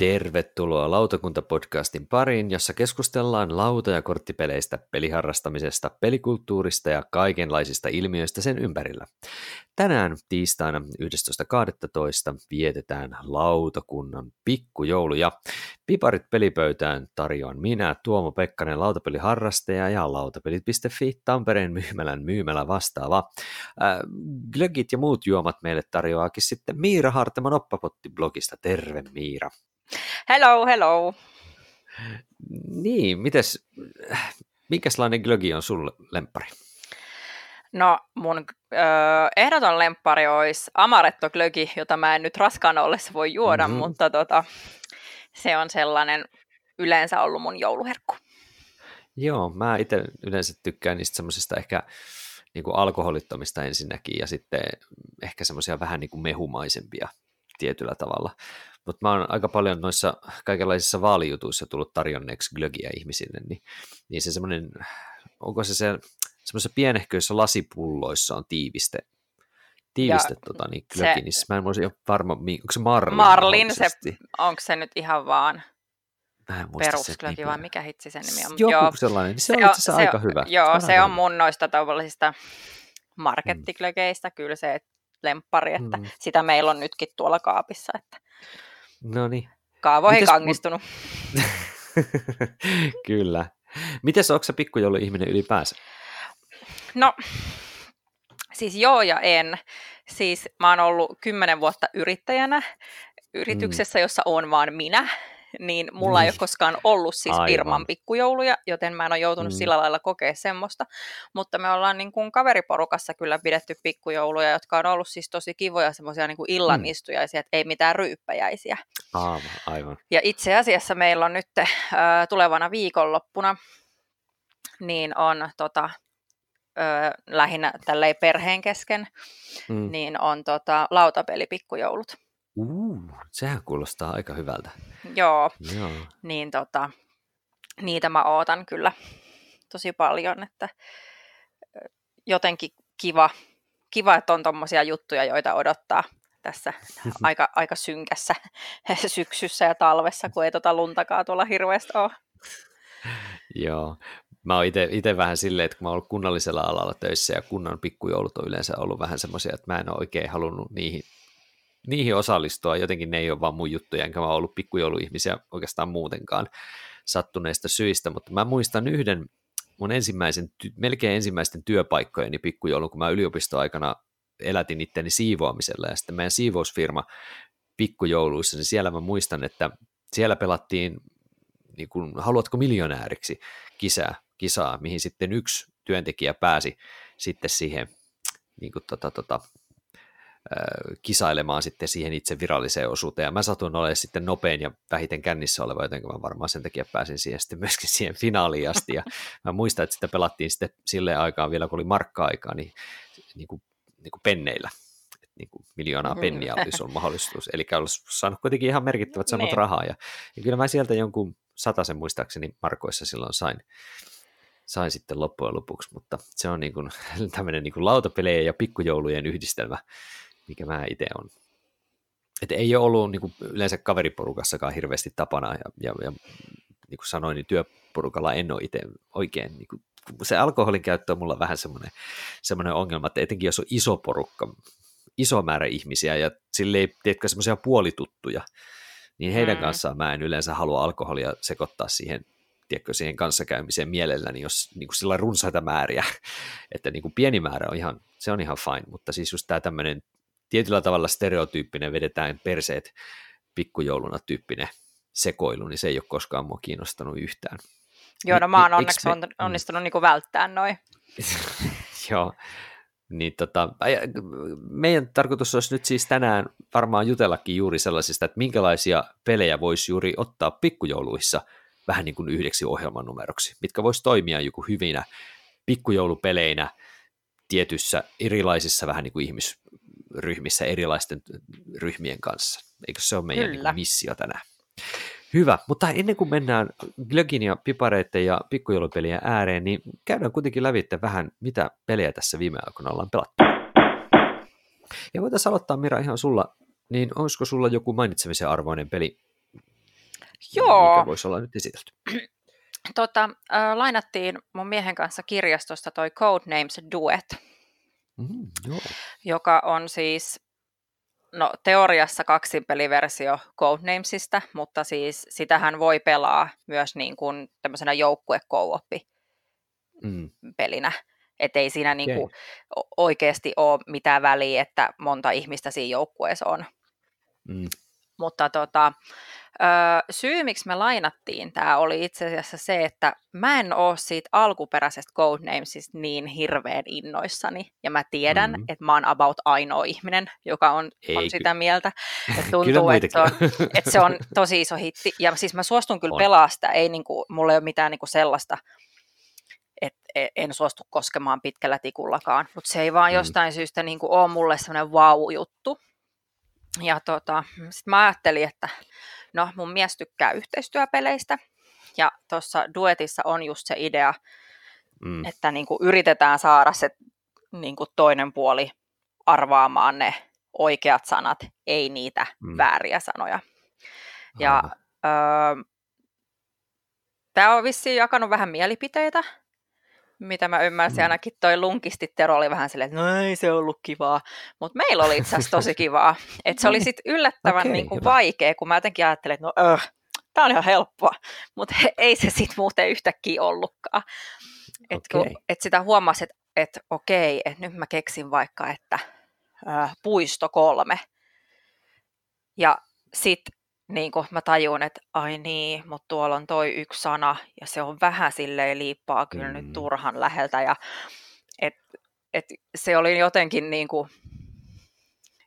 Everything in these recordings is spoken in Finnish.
Tervetuloa Lautakunta-podcastin pariin, jossa keskustellaan lauta- ja korttipeleistä, peliharrastamisesta, pelikulttuurista ja kaikenlaisista ilmiöistä sen ympärillä. Tänään tiistaina 11.12. vietetään lautakunnan pikkujoulu ja piparit pelipöytään tarjoan minä, Tuomo Pekkanen, lautapeliharrastaja ja lautapelit.fi Tampereen myymälän myymälä vastaava. Äh, glögit ja muut juomat meille tarjoaakin sitten Miira Harteman Oppapotti-blogista. Terve Miira. Hello, hello. Niin, mites, minkälainen glögi on sulle lempari? No mun ö, ehdoton lemppari olisi amaretto glögi, jota mä en nyt raskaana ollessa voi juoda, mm-hmm. mutta tota, se on sellainen yleensä ollut mun jouluherkku. Joo, mä itse yleensä tykkään niistä semmoisista ehkä niin kuin alkoholittomista ensinnäkin ja sitten ehkä semmoisia vähän niin kuin mehumaisempia tietyllä tavalla. Mutta mä oon aika paljon noissa kaikenlaisissa vaalijutuissa tullut tarjonneeksi glögiä ihmisille, niin, niin se semmoinen, onko se se semmoisissa pienehköissä lasipulloissa on tiiviste, tiiviste tota, niin glögi, niin mä en ole varma, onko se Marlin? Marlin, se, onko se nyt ihan vaan perusglögi vai mikä hitsi sen nimi on? Joku joo, sellainen, niin se, se on itse se aika on, hyvä. Joo, se, se on mun noista tavallisista markettiglögeistä mm. kyllä se lemppari, että mm. sitä meillä on nytkin tuolla kaapissa, että No niin. Kaavoihin Mites kangistunut. Kyllä. Miten onko se ihminen ylipäänsä? No, siis joo ja en. Siis mä oon ollut kymmenen vuotta yrittäjänä yrityksessä, mm. jossa on vaan minä niin mulla niin. ei ole koskaan ollut siis Aivan. firman pikkujouluja, joten mä en ole joutunut mm. sillä lailla kokea semmoista. Mutta me ollaan niin kuin kaveriporukassa kyllä pidetty pikkujouluja, jotka on ollut siis tosi kivoja semmoisia niin illanistujaisia, mm. että ei mitään ryyppäjäisiä. Aivan, aivan. Ja itse asiassa meillä on nyt äh, tulevana viikonloppuna, niin on tota, ö, lähinnä tälleen perheen kesken, mm. niin on tota, lautapelipikkujoulut. Uh, sehän kuulostaa aika hyvältä. Joo, Joo. niin tota, niitä mä ootan kyllä tosi paljon, että jotenkin kiva, kiva että on tuommoisia juttuja, joita odottaa tässä aika, aika synkässä syksyssä ja talvessa, kun ei tota luntakaan tuolla hirveästi ole. Joo, mä oon itse vähän silleen, että kun mä oon ollut kunnallisella alalla töissä ja kunnan pikkujoulut on yleensä ollut vähän semmoisia, että mä en ole oikein halunnut niihin niihin osallistua. Jotenkin ne ei ole vaan mun juttuja, enkä mä ole ollut pikkujouluihmisiä oikeastaan muutenkaan sattuneista syistä, mutta mä muistan yhden mun ensimmäisen, melkein ensimmäisten työpaikkojeni pikkujoulun, kun mä yliopistoaikana elätin itteni siivoamisella ja sitten meidän siivousfirma pikkujouluissa, niin siellä mä muistan, että siellä pelattiin niin kuin, haluatko miljonääriksi kisaa, kisaa, mihin sitten yksi työntekijä pääsi sitten siihen niin kuin, tota, tota, kisailemaan sitten siihen itse viralliseen osuuteen. Ja mä satun olemaan sitten nopein ja vähiten kännissä oleva, joten mä varmaan sen takia pääsin siihen sitten myöskin siihen finaaliin asti. Ja mä muistan, että sitä pelattiin sitten sille aikaan vielä, kun oli markka-aikaa, niin, niin, kuin, niin kuin penneillä. niin kuin miljoonaa mm. penniä oli sun mahdollisuus. Eli olisi saanut kuitenkin ihan merkittävät samat niin. rahaa. Ja, ja kyllä mä sieltä jonkun sen muistaakseni markoissa silloin sain sain sitten loppujen lopuksi, mutta se on niin kuin, tämmöinen niin kuin lautapelejä ja pikkujoulujen yhdistelmä, mikä mä itse on. Että ei ole ollut niin kuin yleensä kaveriporukassakaan hirveästi tapana, ja, ja, ja niin kuin sanoin, niin työporukalla en ole itse oikein, niin kuin, se alkoholin käyttö on mulla vähän semmoinen, semmoinen ongelma, että etenkin jos on iso porukka, iso määrä ihmisiä, ja sille ei, tiedätkö, semmoisia puolituttuja, niin heidän mm. kanssaan mä en yleensä halua alkoholia sekoittaa siihen tiedätkö, siihen kanssakäymiseen mielelläni, jos niin kuin sillä runsaita määriä, että niin kuin pieni määrä on ihan, se on ihan fine, mutta siis just tämä tämmöinen tietyllä tavalla stereotyyppinen, vedetään perseet pikkujouluna tyyppinen sekoilu, niin se ei ole koskaan mua kiinnostanut yhtään. Joo, no mä oon onneksi me... onnistunut niin välttää noin. Joo, niin tota, meidän tarkoitus olisi nyt siis tänään varmaan jutellakin juuri sellaisista, että minkälaisia pelejä voisi juuri ottaa pikkujouluissa vähän niin kuin yhdeksi ohjelmanumeroksi, mitkä voisi toimia joku hyvinä pikkujoulupeleinä tietyssä erilaisissa vähän niin kuin ihmis, ryhmissä erilaisten ryhmien kanssa. Eikö se ole meidän niin missio tänään? Hyvä, mutta ennen kuin mennään glögin ja pipareiden ja pikkujoulupelien ääreen, niin käydään kuitenkin lävitte vähän, mitä pelejä tässä viime aikoina ollaan pelattu. Ja voitaisiin aloittaa Mira ihan sulla, niin olisiko sulla joku mainitsemisen arvoinen peli Joo. mikä voisi olla nyt esitelty. Tota, äh, lainattiin mun miehen kanssa kirjastosta toi Codenames Duet, Mm, joo. joka on siis no, teoriassa kaksipeliversio Codenamesista, mutta siis sitähän voi pelaa myös niin kuin tämmöisenä joukkue Mm. pelinä. Että ei siinä niin kuin oikeasti ole mitään väliä, että monta ihmistä siinä joukkueessa on. Mm. Mutta tota, syy, miksi me lainattiin tämä, oli itse asiassa se, että mä en ole siitä alkuperäisestä Codenamesista niin hirveän innoissani. Ja mä tiedän, mm-hmm. että mä oon about ainoa ihminen, joka on, on sitä mieltä. Että tuntuu, että se, on, että se on tosi iso hitti. Ja siis mä suostun kyllä pelaa sitä. Ei, niin kuin, mulla ei ole mitään niin kuin sellaista, että e, en suostu koskemaan pitkällä tikullakaan. Mutta se ei vaan mm. jostain syystä niin ole mulle sellainen vau-juttu. Ja tota, sitten mä ajattelin, että no mun mies tykkää yhteistyöpeleistä, ja tuossa duetissa on just se idea, mm. että niin kuin yritetään saada se niin kuin toinen puoli arvaamaan ne oikeat sanat, ei niitä mm. vääriä sanoja. Ja öö, tämä on vissiin jakanut vähän mielipiteitä, mitä mä ymmärsin, mm. ainakin toi lunkisti Tero oli vähän silleen, että no ei se ollut kivaa, mutta meillä oli itse asiassa tosi kivaa. että se oli sitten yllättävän okay, niin kuin vaikea, kun mä jotenkin ajattelin, että no öh, tää on ihan helppoa, mutta ei se sitten muuten yhtäkkiä ollutkaan. Että okay. et sitä huomasi, että et, okei, että nyt mä keksin vaikka, että äh, puisto kolme. Ja sitten niin kuin mä tajun, että ai niin, mutta tuolla on toi yksi sana ja se on vähän silleen liippaa kyllä mm. nyt turhan läheltä ja et, et se oli jotenkin niin kuin,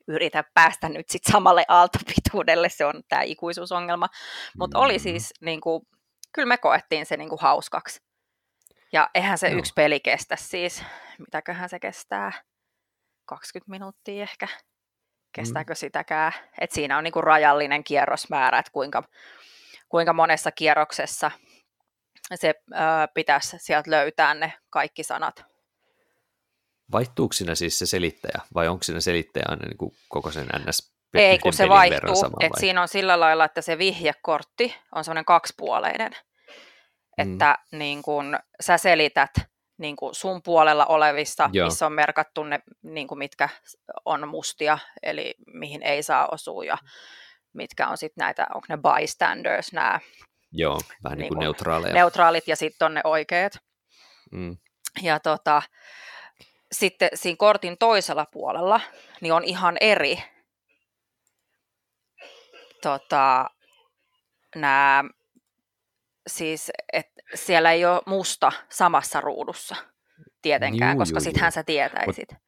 yritä päästä nyt sit samalle aaltopituudelle, se on tämä ikuisuusongelma, mutta mm. oli siis niin kuin, kyllä me koettiin se niin kuin hauskaksi. Ja eihän se Joo. yksi peli kestä siis, mitäköhän se kestää, 20 minuuttia ehkä kestääkö mm. sitäkään. Et siinä on niinku rajallinen kierrosmäärä, että kuinka, kuinka monessa kierroksessa se ö, pitäisi sieltä löytää ne kaikki sanat. Vaihtuuko siinä siis se selittäjä, vai onko siinä selittäjä aina niin kuin koko sen ns. Ei, kun se vaihtuu. Et siinä on sillä lailla, että se vihjekortti on semmoinen kaksipuoleinen. Mm. Että niin kun sä selität niin kuin sun puolella olevista, Joo. missä on merkattu ne, niin kuin mitkä on mustia, eli mihin ei saa osua, ja mitkä on sitten näitä, onko ne bystanders, nämä Joo, vähän niin kuin niin neutraaleja. Neutraalit ja sitten on ne oikeat. Mm. Ja tota, sitten siinä kortin toisella puolella niin on ihan eri tota, nämä siis, että siellä ei ole musta samassa ruudussa tietenkään, juu, koska sittenhän sä tietäisit. Mut,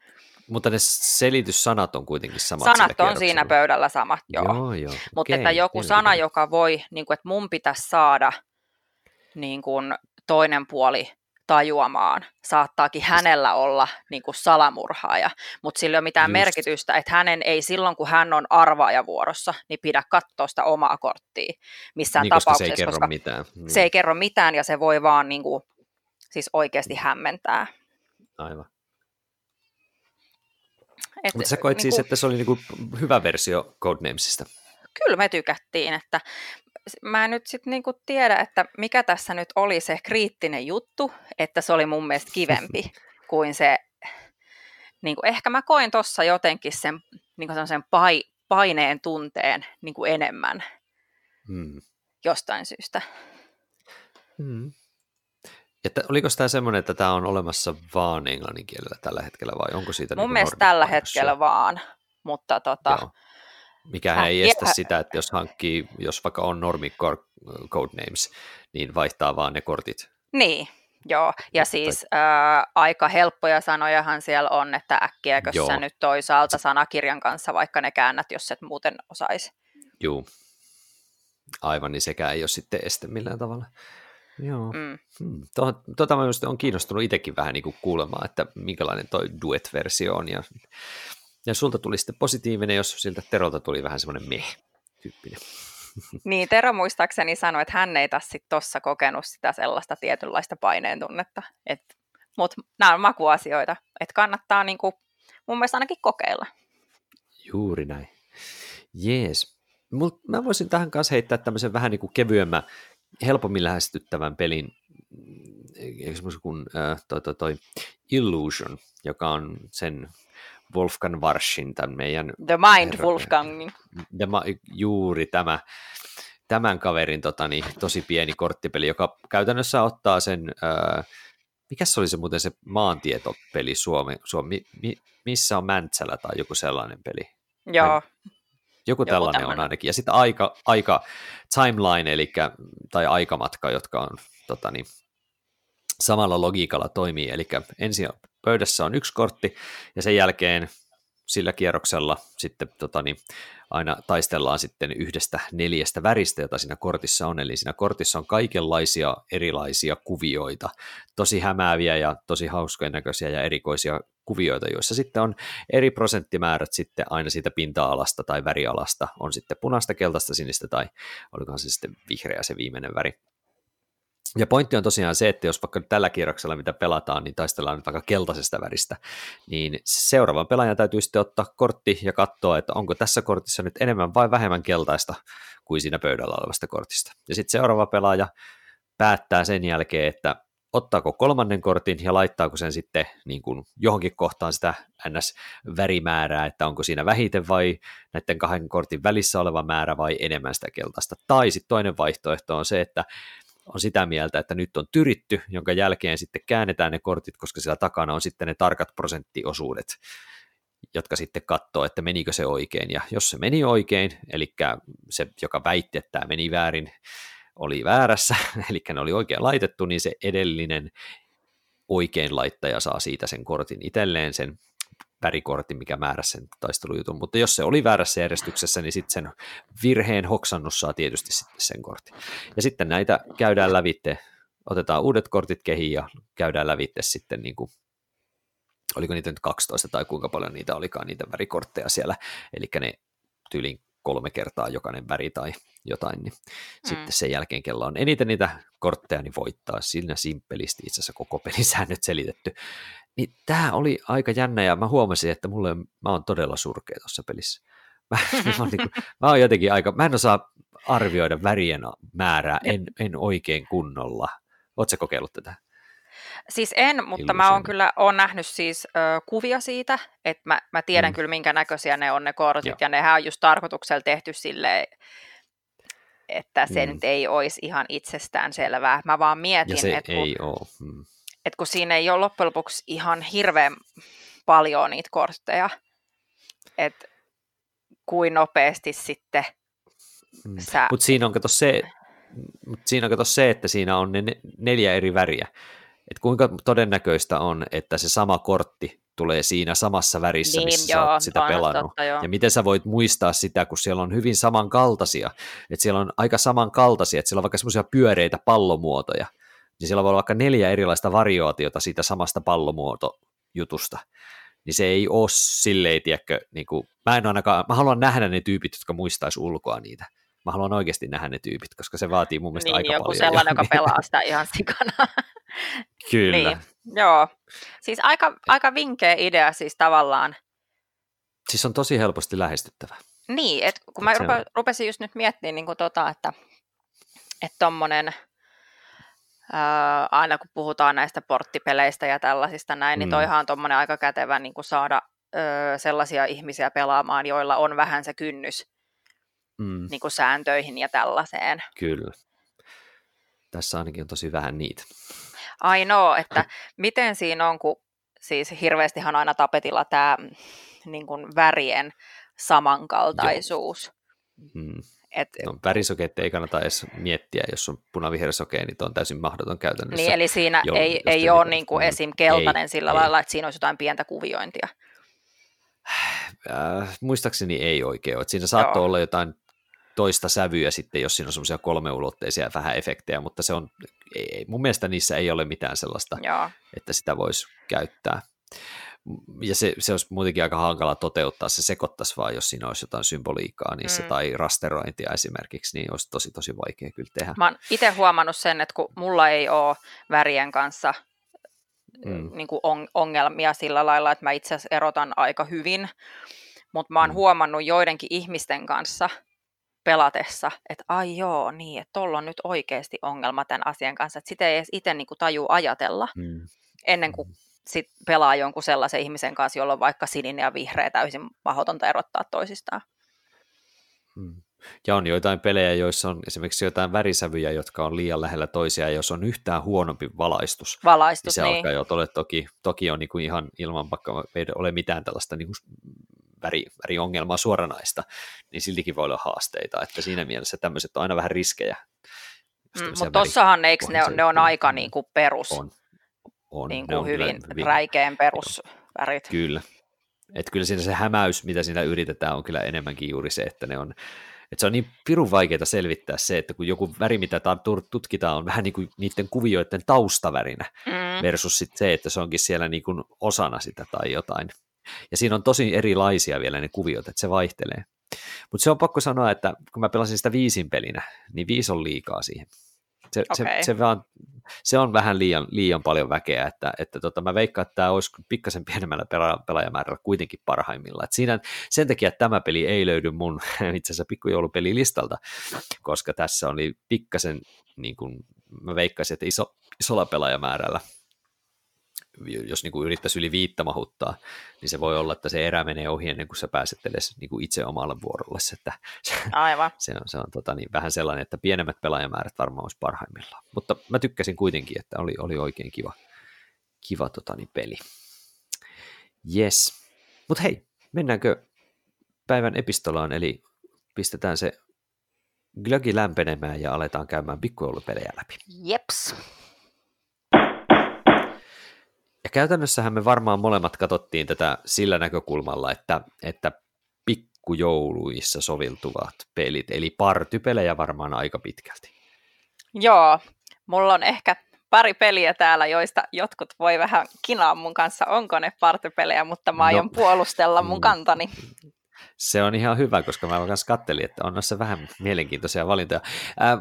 mutta ne selityssanat on kuitenkin samat. Sanat on siinä pöydällä samat, joo. joo, joo. Mutta okay, että joku sana, sana, joka voi, niin kuin, että mun pitäisi saada niin kuin, toinen puoli tajuamaan. Saattaakin hänellä olla niin kuin salamurhaaja, mutta sillä ei ole mitään Just. merkitystä, että hänen ei silloin, kun hän on arvaajavuorossa, niin pidä katsoa sitä omaa korttia missään niin, tapauksessa. Koska se ei kerro koska mitään. Niin. Se ei kerro mitään ja se voi vaan niin kuin, siis oikeasti hämmentää. Aivan. Mutta sä koit niin siis, että se oli niinku hyvä versio Codenamesista? Kyllä me tykättiin, että mä en nyt sitten niinku tiedä, että mikä tässä nyt oli se kriittinen juttu, että se oli mun mielestä kivempi kuin se, niinku, ehkä mä koin tuossa jotenkin sen, niinku sen pai, paineen tunteen niinku enemmän hmm. jostain syystä. Hmm. Että oliko tämä semmoinen, että tämä on olemassa vaan englannin kielellä tällä hetkellä vai onko siitä Mun niin mielestä tällä hetkellä vaan, mutta tota, Joo. Mikähän äh, ei estä sitä, että jos hankkii, jos vaikka on normi codenames, niin vaihtaa vaan ne kortit. Niin, joo. Ja Mutta... siis ää, aika helppoja sanojahan siellä on, että äkkiäkö joo. sä nyt toisaalta sanakirjan kanssa vaikka ne käännät, jos et muuten osaisi. Joo. Aivan, niin sekään ei ole sitten este millään tavalla. Joo. Mm. Hmm. Tuota mä on kiinnostunut itsekin vähän niin kuin kuulemaan, että minkälainen toi duet-versio on ja ja sulta tuli sitten positiivinen, jos siltä Terolta tuli vähän semmoinen meh-tyyppinen. Niin, Tero muistaakseni sanoi, että hän ei taas tuossa kokenut sitä sellaista tietynlaista paineen tunnetta. Mutta nämä on makuasioita, että kannattaa niinku, mun mielestä ainakin kokeilla. Juuri näin. Jees. Mut mä voisin tähän kanssa heittää tämmöisen vähän niin kuin kevyemmän, helpommin lähestyttävän pelin, esimerkiksi kuin äh, toi, toi, toi Illusion, joka on sen Wolfgang Warschin, tämän meidän... The Mind herra, Wolfgang. Tämä, juuri tämä, tämän kaverin tota, niin, tosi pieni korttipeli, joka käytännössä ottaa sen, ää, mikä se oli se muuten se maantietopeli Suomi, Suomi mi, missä on Mäntsälä tai joku sellainen peli? Joo. Joku, joku tällainen tämmöinen. on ainakin. Ja sitten aika, aika timeline, eli, tai aikamatka, jotka on tota, niin, samalla logiikalla toimii. Eli ensin pöydässä on yksi kortti, ja sen jälkeen sillä kierroksella sitten tota, niin, aina taistellaan sitten yhdestä neljästä väristä, jota siinä kortissa on, eli siinä kortissa on kaikenlaisia erilaisia kuvioita, tosi hämääviä ja tosi hauskojen näköisiä ja erikoisia kuvioita, joissa sitten on eri prosenttimäärät sitten aina siitä pinta-alasta tai värialasta, on sitten punaista, keltaista, sinistä tai olikohan se sitten vihreä se viimeinen väri. Ja pointti on tosiaan se, että jos vaikka tällä kierroksella, mitä pelataan, niin taistellaan nyt vaikka keltaisesta väristä, niin seuraavan pelaajan täytyy sitten ottaa kortti ja katsoa, että onko tässä kortissa nyt enemmän vai vähemmän keltaista kuin siinä pöydällä olevasta kortista. Ja sitten seuraava pelaaja päättää sen jälkeen, että ottaako kolmannen kortin ja laittaako sen sitten niin kuin johonkin kohtaan sitä NS-värimäärää, että onko siinä vähiten vai näiden kahden kortin välissä oleva määrä vai enemmän sitä keltaista. Tai sitten toinen vaihtoehto on se, että on sitä mieltä, että nyt on tyritty, jonka jälkeen sitten käännetään ne kortit, koska siellä takana on sitten ne tarkat prosenttiosuudet, jotka sitten katsoo, että menikö se oikein. Ja jos se meni oikein, eli se, joka väitti, että tämä meni väärin, oli väärässä, eli ne oli oikein laitettu, niin se edellinen oikein laittaja saa siitä sen kortin itselleen, sen värikortti, mikä määräsi sen taistelujutun, mutta jos se oli väärässä järjestyksessä, niin sitten sen virheen hoksannus saa tietysti sitten sen kortin. Ja sitten näitä käydään lävitte, otetaan uudet kortit kehiin ja käydään lävitte sitten niin kuin oliko niitä nyt 12 tai kuinka paljon niitä olikaan niitä värikortteja siellä, eli ne tyylin kolme kertaa jokainen väri tai jotain, niin mm. sitten sen jälkeen, kello on eniten niitä kortteja, niin voittaa. Siinä simppelisti itse asiassa koko pelisäännöt selitetty. Niin tämä oli aika jännä ja mä huomasin, että mulle, mä oon todella surkea tuossa pelissä. Mä, mä, oon niin kuin, mä oon jotenkin aika, mä en osaa arvioida värien määrää, en, en oikein kunnolla. Oletko kokeillut tätä? Siis en, mutta Illusion. mä oon kyllä oon nähnyt siis ö, kuvia siitä, että mä, mä tiedän mm. kyllä minkä näköisiä ne on ne kortit, Joo. ja nehän on just tarkoituksella tehty silleen, että se mm. nyt ei olisi ihan itsestään selvää. Mä vaan mietin, että kun, mm. Et kun siinä ei ole loppujen lopuksi ihan hirveän paljon niitä kortteja, että kuin nopeasti sitten mm. sä... Mutta siinä on kato se, mut siinä on kato se, että siinä on ne neljä eri väriä. Et kuinka todennäköistä on, että se sama kortti tulee siinä samassa värissä, niin, missä joo, sä oot sitä pelannut. Totta, ja miten sä voit muistaa sitä, kun siellä on hyvin samankaltaisia. Että siellä on aika samankaltaisia, että siellä on vaikka semmoisia pyöreitä pallomuotoja. Niin siellä voi olla vaikka neljä erilaista variaatiota siitä samasta pallomuotojutusta. Niin se ei ole silleen, tiedätkö, niin kuin, mä en ainakaan, mä haluan nähdä ne tyypit, jotka muistaisi ulkoa niitä. Mä haluan oikeasti nähdä ne tyypit, koska se vaatii mun mielestä niin, aika joku paljon. sellainen, joka pelaa sitä ihan sikana. Kyllä. Niin, joo. Siis aika, aika vinkeä idea siis tavallaan. Siis on tosi helposti lähestyttävä. Niin, että kun mä rupe, rupesin just nyt miettimään niin kuin tota, että että tommonen, ää, aina kun puhutaan näistä porttipeleistä ja tällaisista näin, niin mm. niin toihan on tommonen aika kätevä niin kuin saada ää, sellaisia ihmisiä pelaamaan, joilla on vähän se kynnys mm. niin kuin sääntöihin ja tällaiseen. Kyllä. Tässä ainakin on tosi vähän niitä. Ainoa, että miten siinä on, kun siis hirveästihan aina tapetilla tämä niin kuin värien samankaltaisuus. Mm. Et, no, värisokeet ei kannata edes miettiä, jos on punavihreäsokea, niin on täysin mahdoton käytännössä. Niin, eli siinä jo, ei, ei ole niin kuin esim. keltainen ei, sillä ei. lailla, että siinä olisi jotain pientä kuviointia. Äh, muistaakseni ei oikein ole. Siinä saattoi olla jotain toista sävyä sitten, jos siinä on semmoisia kolmeulotteisia vähän efektejä, mutta se on, ei, mun mielestä niissä ei ole mitään sellaista, Joo. että sitä voisi käyttää. Ja se, se olisi muutenkin aika hankala toteuttaa, se sekoittaisi vaan, jos siinä olisi jotain symboliikkaa niissä mm. tai rasterointia esimerkiksi, niin olisi tosi tosi vaikea kyllä tehdä. Mä oon itse huomannut sen, että kun mulla ei ole värien kanssa mm. niin kuin on, ongelmia sillä lailla, että mä itse asiassa erotan aika hyvin, mutta mä oon mm. huomannut joidenkin ihmisten kanssa, pelatessa, että ai joo, niin, että tuolla on nyt oikeasti ongelma tämän asian kanssa, että sitä ei edes itse niin tajuu ajatella mm. ennen kuin mm. Sit pelaa jonkun sellaisen ihmisen kanssa, jolla on vaikka sininen ja vihreä täysin mahdotonta erottaa toisistaan. Mm. Ja on joitain pelejä, joissa on esimerkiksi jotain värisävyjä, jotka on liian lähellä toisiaan, jos on yhtään huonompi valaistus. Valaistus, niin se niin. alkaa jo ole toki, toki on niin kuin ihan ilman, vaikka ei ole mitään tällaista niin kuin väri, väriongelmaa suoranaista, niin siltikin voi olla haasteita, että siinä mielessä tämmöiset on aina vähän riskejä. Mm, mutta tuossahan eikö ne, ne on aika niin kuin perus, on, on, niin kuin hyvin, hyvin räikeän perusvärit. Kyllä, että kyllä siinä se hämäys, mitä siinä yritetään, on kyllä enemmänkin juuri se, että ne on että se on niin pirun vaikeaa selvittää se, että kun joku väri, mitä tutkitaan, on vähän niin kuin niiden kuvioiden taustavärinä, mm. versus sit se, että se onkin siellä niin kuin osana sitä tai jotain. Ja siinä on tosi erilaisia vielä ne kuviot, että se vaihtelee. Mutta se on pakko sanoa, että kun mä pelasin sitä viisin pelinä, niin viisi on liikaa siihen. Se, okay. se, se, vaan, se on vähän liian, liian paljon väkeä, että, että tota, mä veikkaan, että tämä olisi pikkasen pienemmällä pela, pelaajamäärällä kuitenkin parhaimmilla. Et siinä, sen takia, että tämä peli ei löydy mun itse asiassa pikkujoulupelilistalta, koska tässä oli pikkasen, niin kuin, mä veikkaisin, että iso, isolla pelaajamäärällä jos niin kuin yrittäisi yli viittä mahuttaa, niin se voi olla, että se erä menee ohi ennen kuin sä pääset edes niin kuin itse omalle vuorolle. Että Aivan. se on, se on tota, niin, vähän sellainen, että pienemmät pelaajamäärät varmaan olisi parhaimmillaan. Mutta mä tykkäsin kuitenkin, että oli, oli oikein kiva, kiva tota, niin, peli. Yes. Mutta hei, mennäänkö päivän epistolaan, eli pistetään se glögi lämpenemään ja aletaan käymään pikkujoulupelejä läpi. Jeps. Ja käytännössähän me varmaan molemmat katsottiin tätä sillä näkökulmalla, että, että pikkujouluissa soviltuvat pelit, eli partypelejä varmaan aika pitkälti. Joo, mulla on ehkä pari peliä täällä, joista jotkut voi vähän kinaa mun kanssa, onko ne partypelejä, mutta mä aion no, puolustella mun mm. kantani se on ihan hyvä, koska mä myös kattelin, että on noissa vähän mielenkiintoisia valintoja. Ää,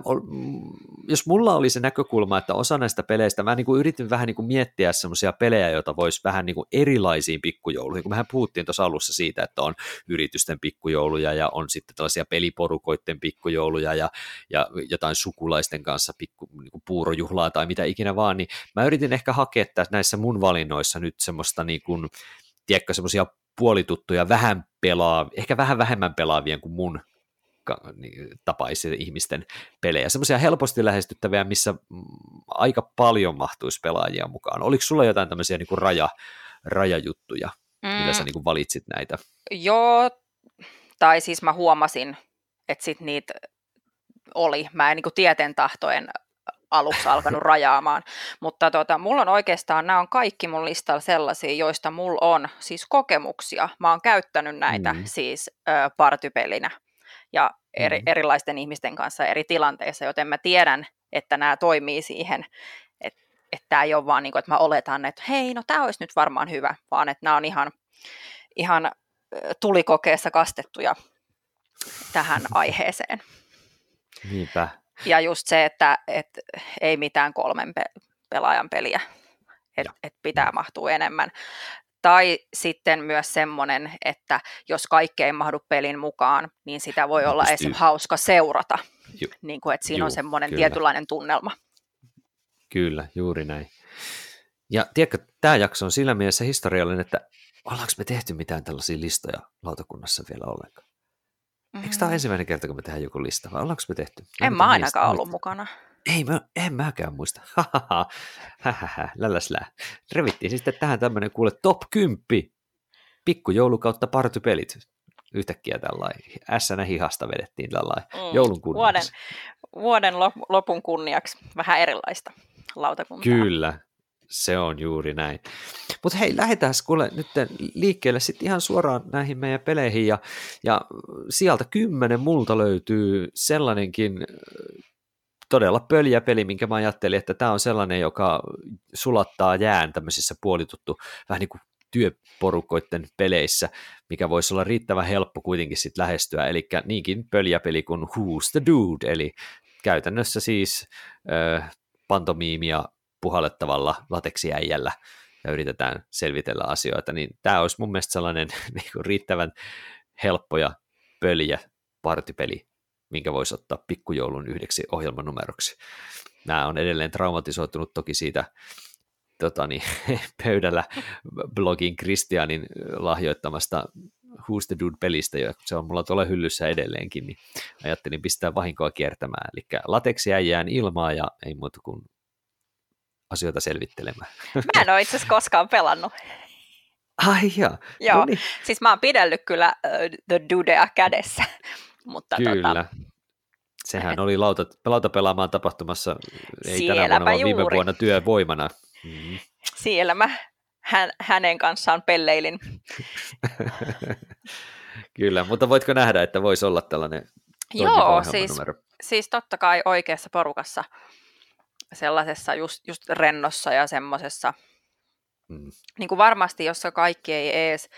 jos mulla oli se näkökulma, että osa näistä peleistä, mä niin kuin yritin vähän niin kuin miettiä semmoisia pelejä, joita voisi vähän niin kuin erilaisiin pikkujouluihin, kun mehän puhuttiin tuossa alussa siitä, että on yritysten pikkujouluja ja on sitten tällaisia peliporukoiden pikkujouluja ja, ja jotain sukulaisten kanssa pikku, niin kuin puurojuhlaa tai mitä ikinä vaan, niin mä yritin ehkä hakea näissä mun valinnoissa nyt semmoista niin kuin, tiedätkö, semmoisia puolituttuja, vähän pelaa, ehkä vähän vähemmän pelaavien kuin mun tapaisia ihmisten pelejä. Semmoisia helposti lähestyttäviä, missä mm, aika paljon mahtuisi pelaajia mukaan. Oliko sulla jotain tämmöisiä niin kuin raja, rajajuttuja, mm. millä sä niin kuin valitsit näitä? Joo, tai siis mä huomasin, että sit niitä oli. Mä en niin tieten tahtoen aluksi alkanut rajaamaan. Mutta tota, mulla on oikeastaan, nämä on kaikki mun listalla sellaisia, joista mulla on siis kokemuksia. Mä oon käyttänyt näitä mm. siis ö, partypelinä ja eri, mm. erilaisten ihmisten kanssa eri tilanteissa, joten mä tiedän, että nämä toimii siihen, että että tämä ei ole vaan niin kuin, että mä oletan, että hei, no tämä olisi nyt varmaan hyvä, vaan että nämä on ihan, ihan tulikokeessa kastettuja tähän aiheeseen. Niinpä. Ja just se, että et ei mitään kolmen pe- pelaajan peliä, että et pitää mahtua enemmän. Tai sitten myös semmoinen, että jos kaikki ei mahdu pelin mukaan, niin sitä voi olla esim. hauska seurata. Ju- niin kuin, että siinä Ju, on semmoinen kyllä. tietynlainen tunnelma. Kyllä, juuri näin. Ja tiedätkö, tämä jakso on sillä mielessä historiallinen, että ollaanko me tehty mitään tällaisia listoja lautakunnassa vielä ollenkaan? Mm. Eikö tämä ole ensimmäinen kerta, kun me tehdään joku lista, vai ollaanko me tehty? En mä ainakaan ollut mukana. Ei, mä, en mäkään muista. Lälläs lää. Revittiin siis sitten tähän tämmöinen kuule top 10 pikkujoulukautta partypelit. Yhtäkkiä tällainen ässänä hihasta vedettiin tällainen mm. joulun kunniaksi. Vuoden, vuoden lopun kunniaksi vähän erilaista lautakuntaa. Kyllä, se on juuri näin. Mutta hei, lähdetään kuule nyt liikkeelle sitten ihan suoraan näihin meidän peleihin ja, ja sieltä kymmenen multa löytyy sellainenkin todella pöljä peli, minkä mä ajattelin, että tämä on sellainen, joka sulattaa jään tämmöisissä puolituttu vähän niin kuin työporukoiden peleissä, mikä voisi olla riittävän helppo kuitenkin sitten lähestyä, eli niinkin pöljä peli kuin Who's the Dude, eli käytännössä siis äh, pantomiimia puhallettavalla lateksiäijällä ja yritetään selvitellä asioita, niin tämä olisi mun mielestä sellainen niin kuin riittävän helppo ja pöljä partipeli minkä voisi ottaa pikkujoulun yhdeksi ohjelmanumeroksi. Nämä on edelleen traumatisoitunut toki siitä tota niin, pöydällä blogin Kristianin lahjoittamasta Who's the Dude-pelistä, ja se on mulla tuolla hyllyssä edelleenkin, niin ajattelin pistää vahinkoa kiertämään. Eli lateksia jään ilmaa ja ei muuta kuin asioita selvittelemään. Mä en ole itse asiassa koskaan pelannut. Ai ja. Joo, no niin. siis mä oon pidellyt kyllä uh, The Dudea kädessä. Mutta kyllä. Tota, Sehän oli lauta, lauta pelaamaan tapahtumassa, ei tänä vuonna, vaan viime vuonna työvoimana. Mm. Siellä mä hän, hänen kanssaan pelleilin. Kyllä, mutta voitko nähdä, että voisi olla tällainen Joo, siis, siis totta kai oikeassa porukassa, sellaisessa just, just rennossa ja semmoisessa, mm. niin kuin varmasti, jossa kaikki ei ees,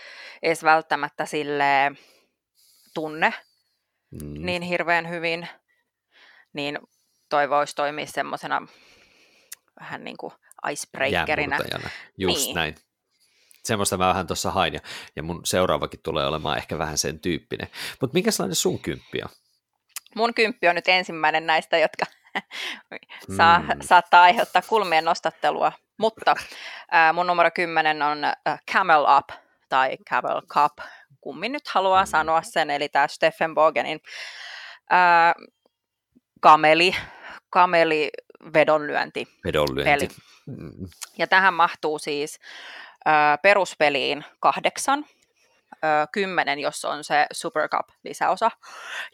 ees välttämättä sille tunne mm. niin hirveän hyvin, niin toi voisi toimia semmoisena vähän niin kuin icebreakerina. Just niin. näin. Semmoista mä vähän tuossa hain, ja, ja mun seuraavakin tulee olemaan ehkä vähän sen tyyppinen. Mutta minkälainen sun kymppi on? Mun kymppi on nyt ensimmäinen näistä, jotka saa, mm. saattaa aiheuttaa kulmien nostattelua, mutta äh, mun numero 10 on äh, Camel Up tai Camel Cup, kummin nyt haluaa mm. sanoa sen, eli tämä Steffen Bogenin äh, kameli, kameli vedonlyönti. Vedonlyönti. Peli. Mm. Ja tähän mahtuu siis ö, peruspeliin kahdeksan, ö, kymmenen, jos on se Super Cup-lisäosa,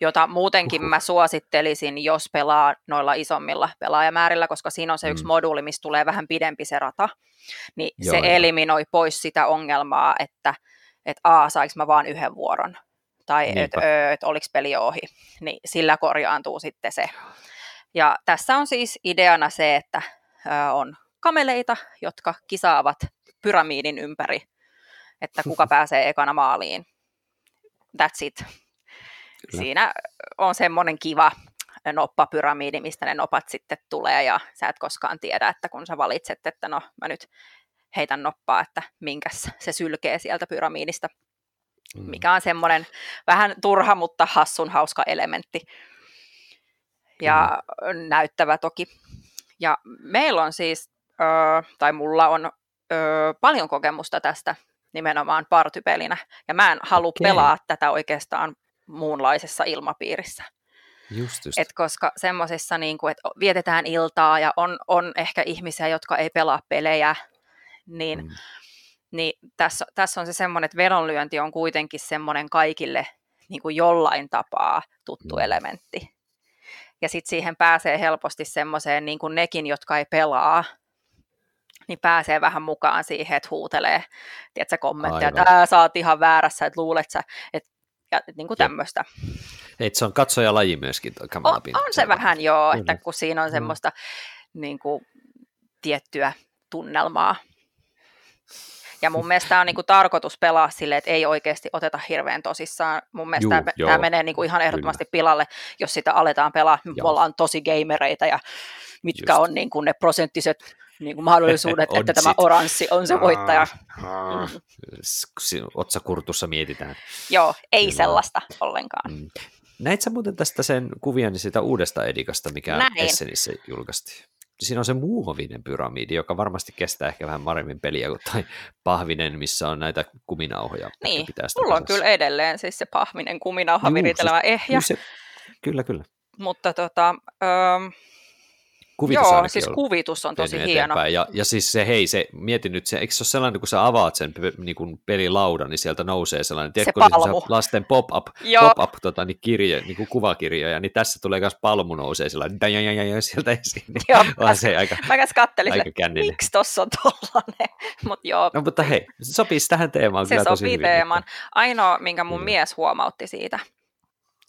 jota muutenkin mä suosittelisin, jos pelaa noilla isommilla pelaajamäärillä, koska siinä on se yksi mm. moduuli, missä tulee vähän pidempi se rata, niin Joo, se jo. eliminoi pois sitä ongelmaa, että et A, saanko mä vaan yhden vuoron, tai että et, oliko peli ohi, niin sillä korjaantuu sitten se. Ja tässä on siis ideana se, että on kameleita, jotka kisaavat pyramiidin ympäri, että kuka pääsee ekana maaliin. That's it. Kyllä. Siinä on semmoinen kiva noppapyramiidi, mistä ne nopat sitten tulee, ja sä et koskaan tiedä, että kun sä valitset, että no mä nyt heitän noppaa, että minkäs se sylkee sieltä pyramiidista, mm. mikä on semmoinen vähän turha, mutta hassun hauska elementti. Ja mm. näyttävä toki. Ja meillä on siis ö, tai mulla on ö, paljon kokemusta tästä nimenomaan partypelinä, ja mä en halua okay. pelaa tätä oikeastaan muunlaisessa ilmapiirissä. Just, just. Et koska semmoisessa, niin kuin, että vietetään iltaa ja on, on ehkä ihmisiä, jotka ei pelaa pelejä, niin, mm. niin tässä, tässä on se semmoinen, että vedonlyönti on kuitenkin semmoinen kaikille niin kuin jollain tapaa tuttu mm. elementti. Ja sitten siihen pääsee helposti semmoiseen, niin kuin nekin, jotka ei pelaa, niin pääsee vähän mukaan siihen, että huutelee, tiedätkö, kommentteja, että sä oot ihan väärässä, että luulet sä, että ja, niin kuin tämmöistä. Et se on laji myöskin tuo on, on se vähän joo, mm-hmm. että kun siinä on mm-hmm. semmoista mm. niin kuin, tiettyä tunnelmaa. Ja mun mielestä on niin kuin tarkoitus pelaa silleen, että ei oikeasti oteta hirveän tosissaan. Mun mielestä Juu, tämä, tämä menee niin kuin ihan ehdottomasti Kyllä. pilalle, jos sitä aletaan pelaa. Me ollaan tosi gamereita ja mitkä Just. on niin kuin ne prosenttiset niin kuin mahdollisuudet, että tämä oranssi on se voittaja. Mm. Otsakurtussa mietitään. Joo, ei Kyllä. sellaista ollenkaan. Mm. Näit sä muuten tästä sen kuviani sitä uudesta Edikasta, mikä Näin. Essenissä julkaistiin? Siinä on se muovinen pyramidi, joka varmasti kestää ehkä vähän paremmin peliä kuin tai pahvinen, missä on näitä kuminauhoja. Niin, mulla on kyllä edelleen siis se pahvinen kuminauha viritelevä ehjä. Se, kyllä, kyllä. Mutta tota, öö, Kuvitus Joo, siis kuvitus on tosi hieno. Ja, ja siis se, hei, se, mieti nyt, se, eikö se ole sellainen, kun sä avaat sen niin kuin pelilaudan, niin sieltä nousee sellainen, tiedätkö, se palmu. lasten pop-up, pop-up tota, niin kirje, niin kuin kuvakirjoja, niin tässä tulee myös palmu nousee sellainen, sieltä esiin. Niin joo, on se aika, mä käs kattelin, aika miksi tossa on tollanen, Mut joo. No, mutta hei, se sopii tähän teemaan se kyllä tosi hyvin. teemaan. Ainoa, minkä mun mm. mies huomautti siitä,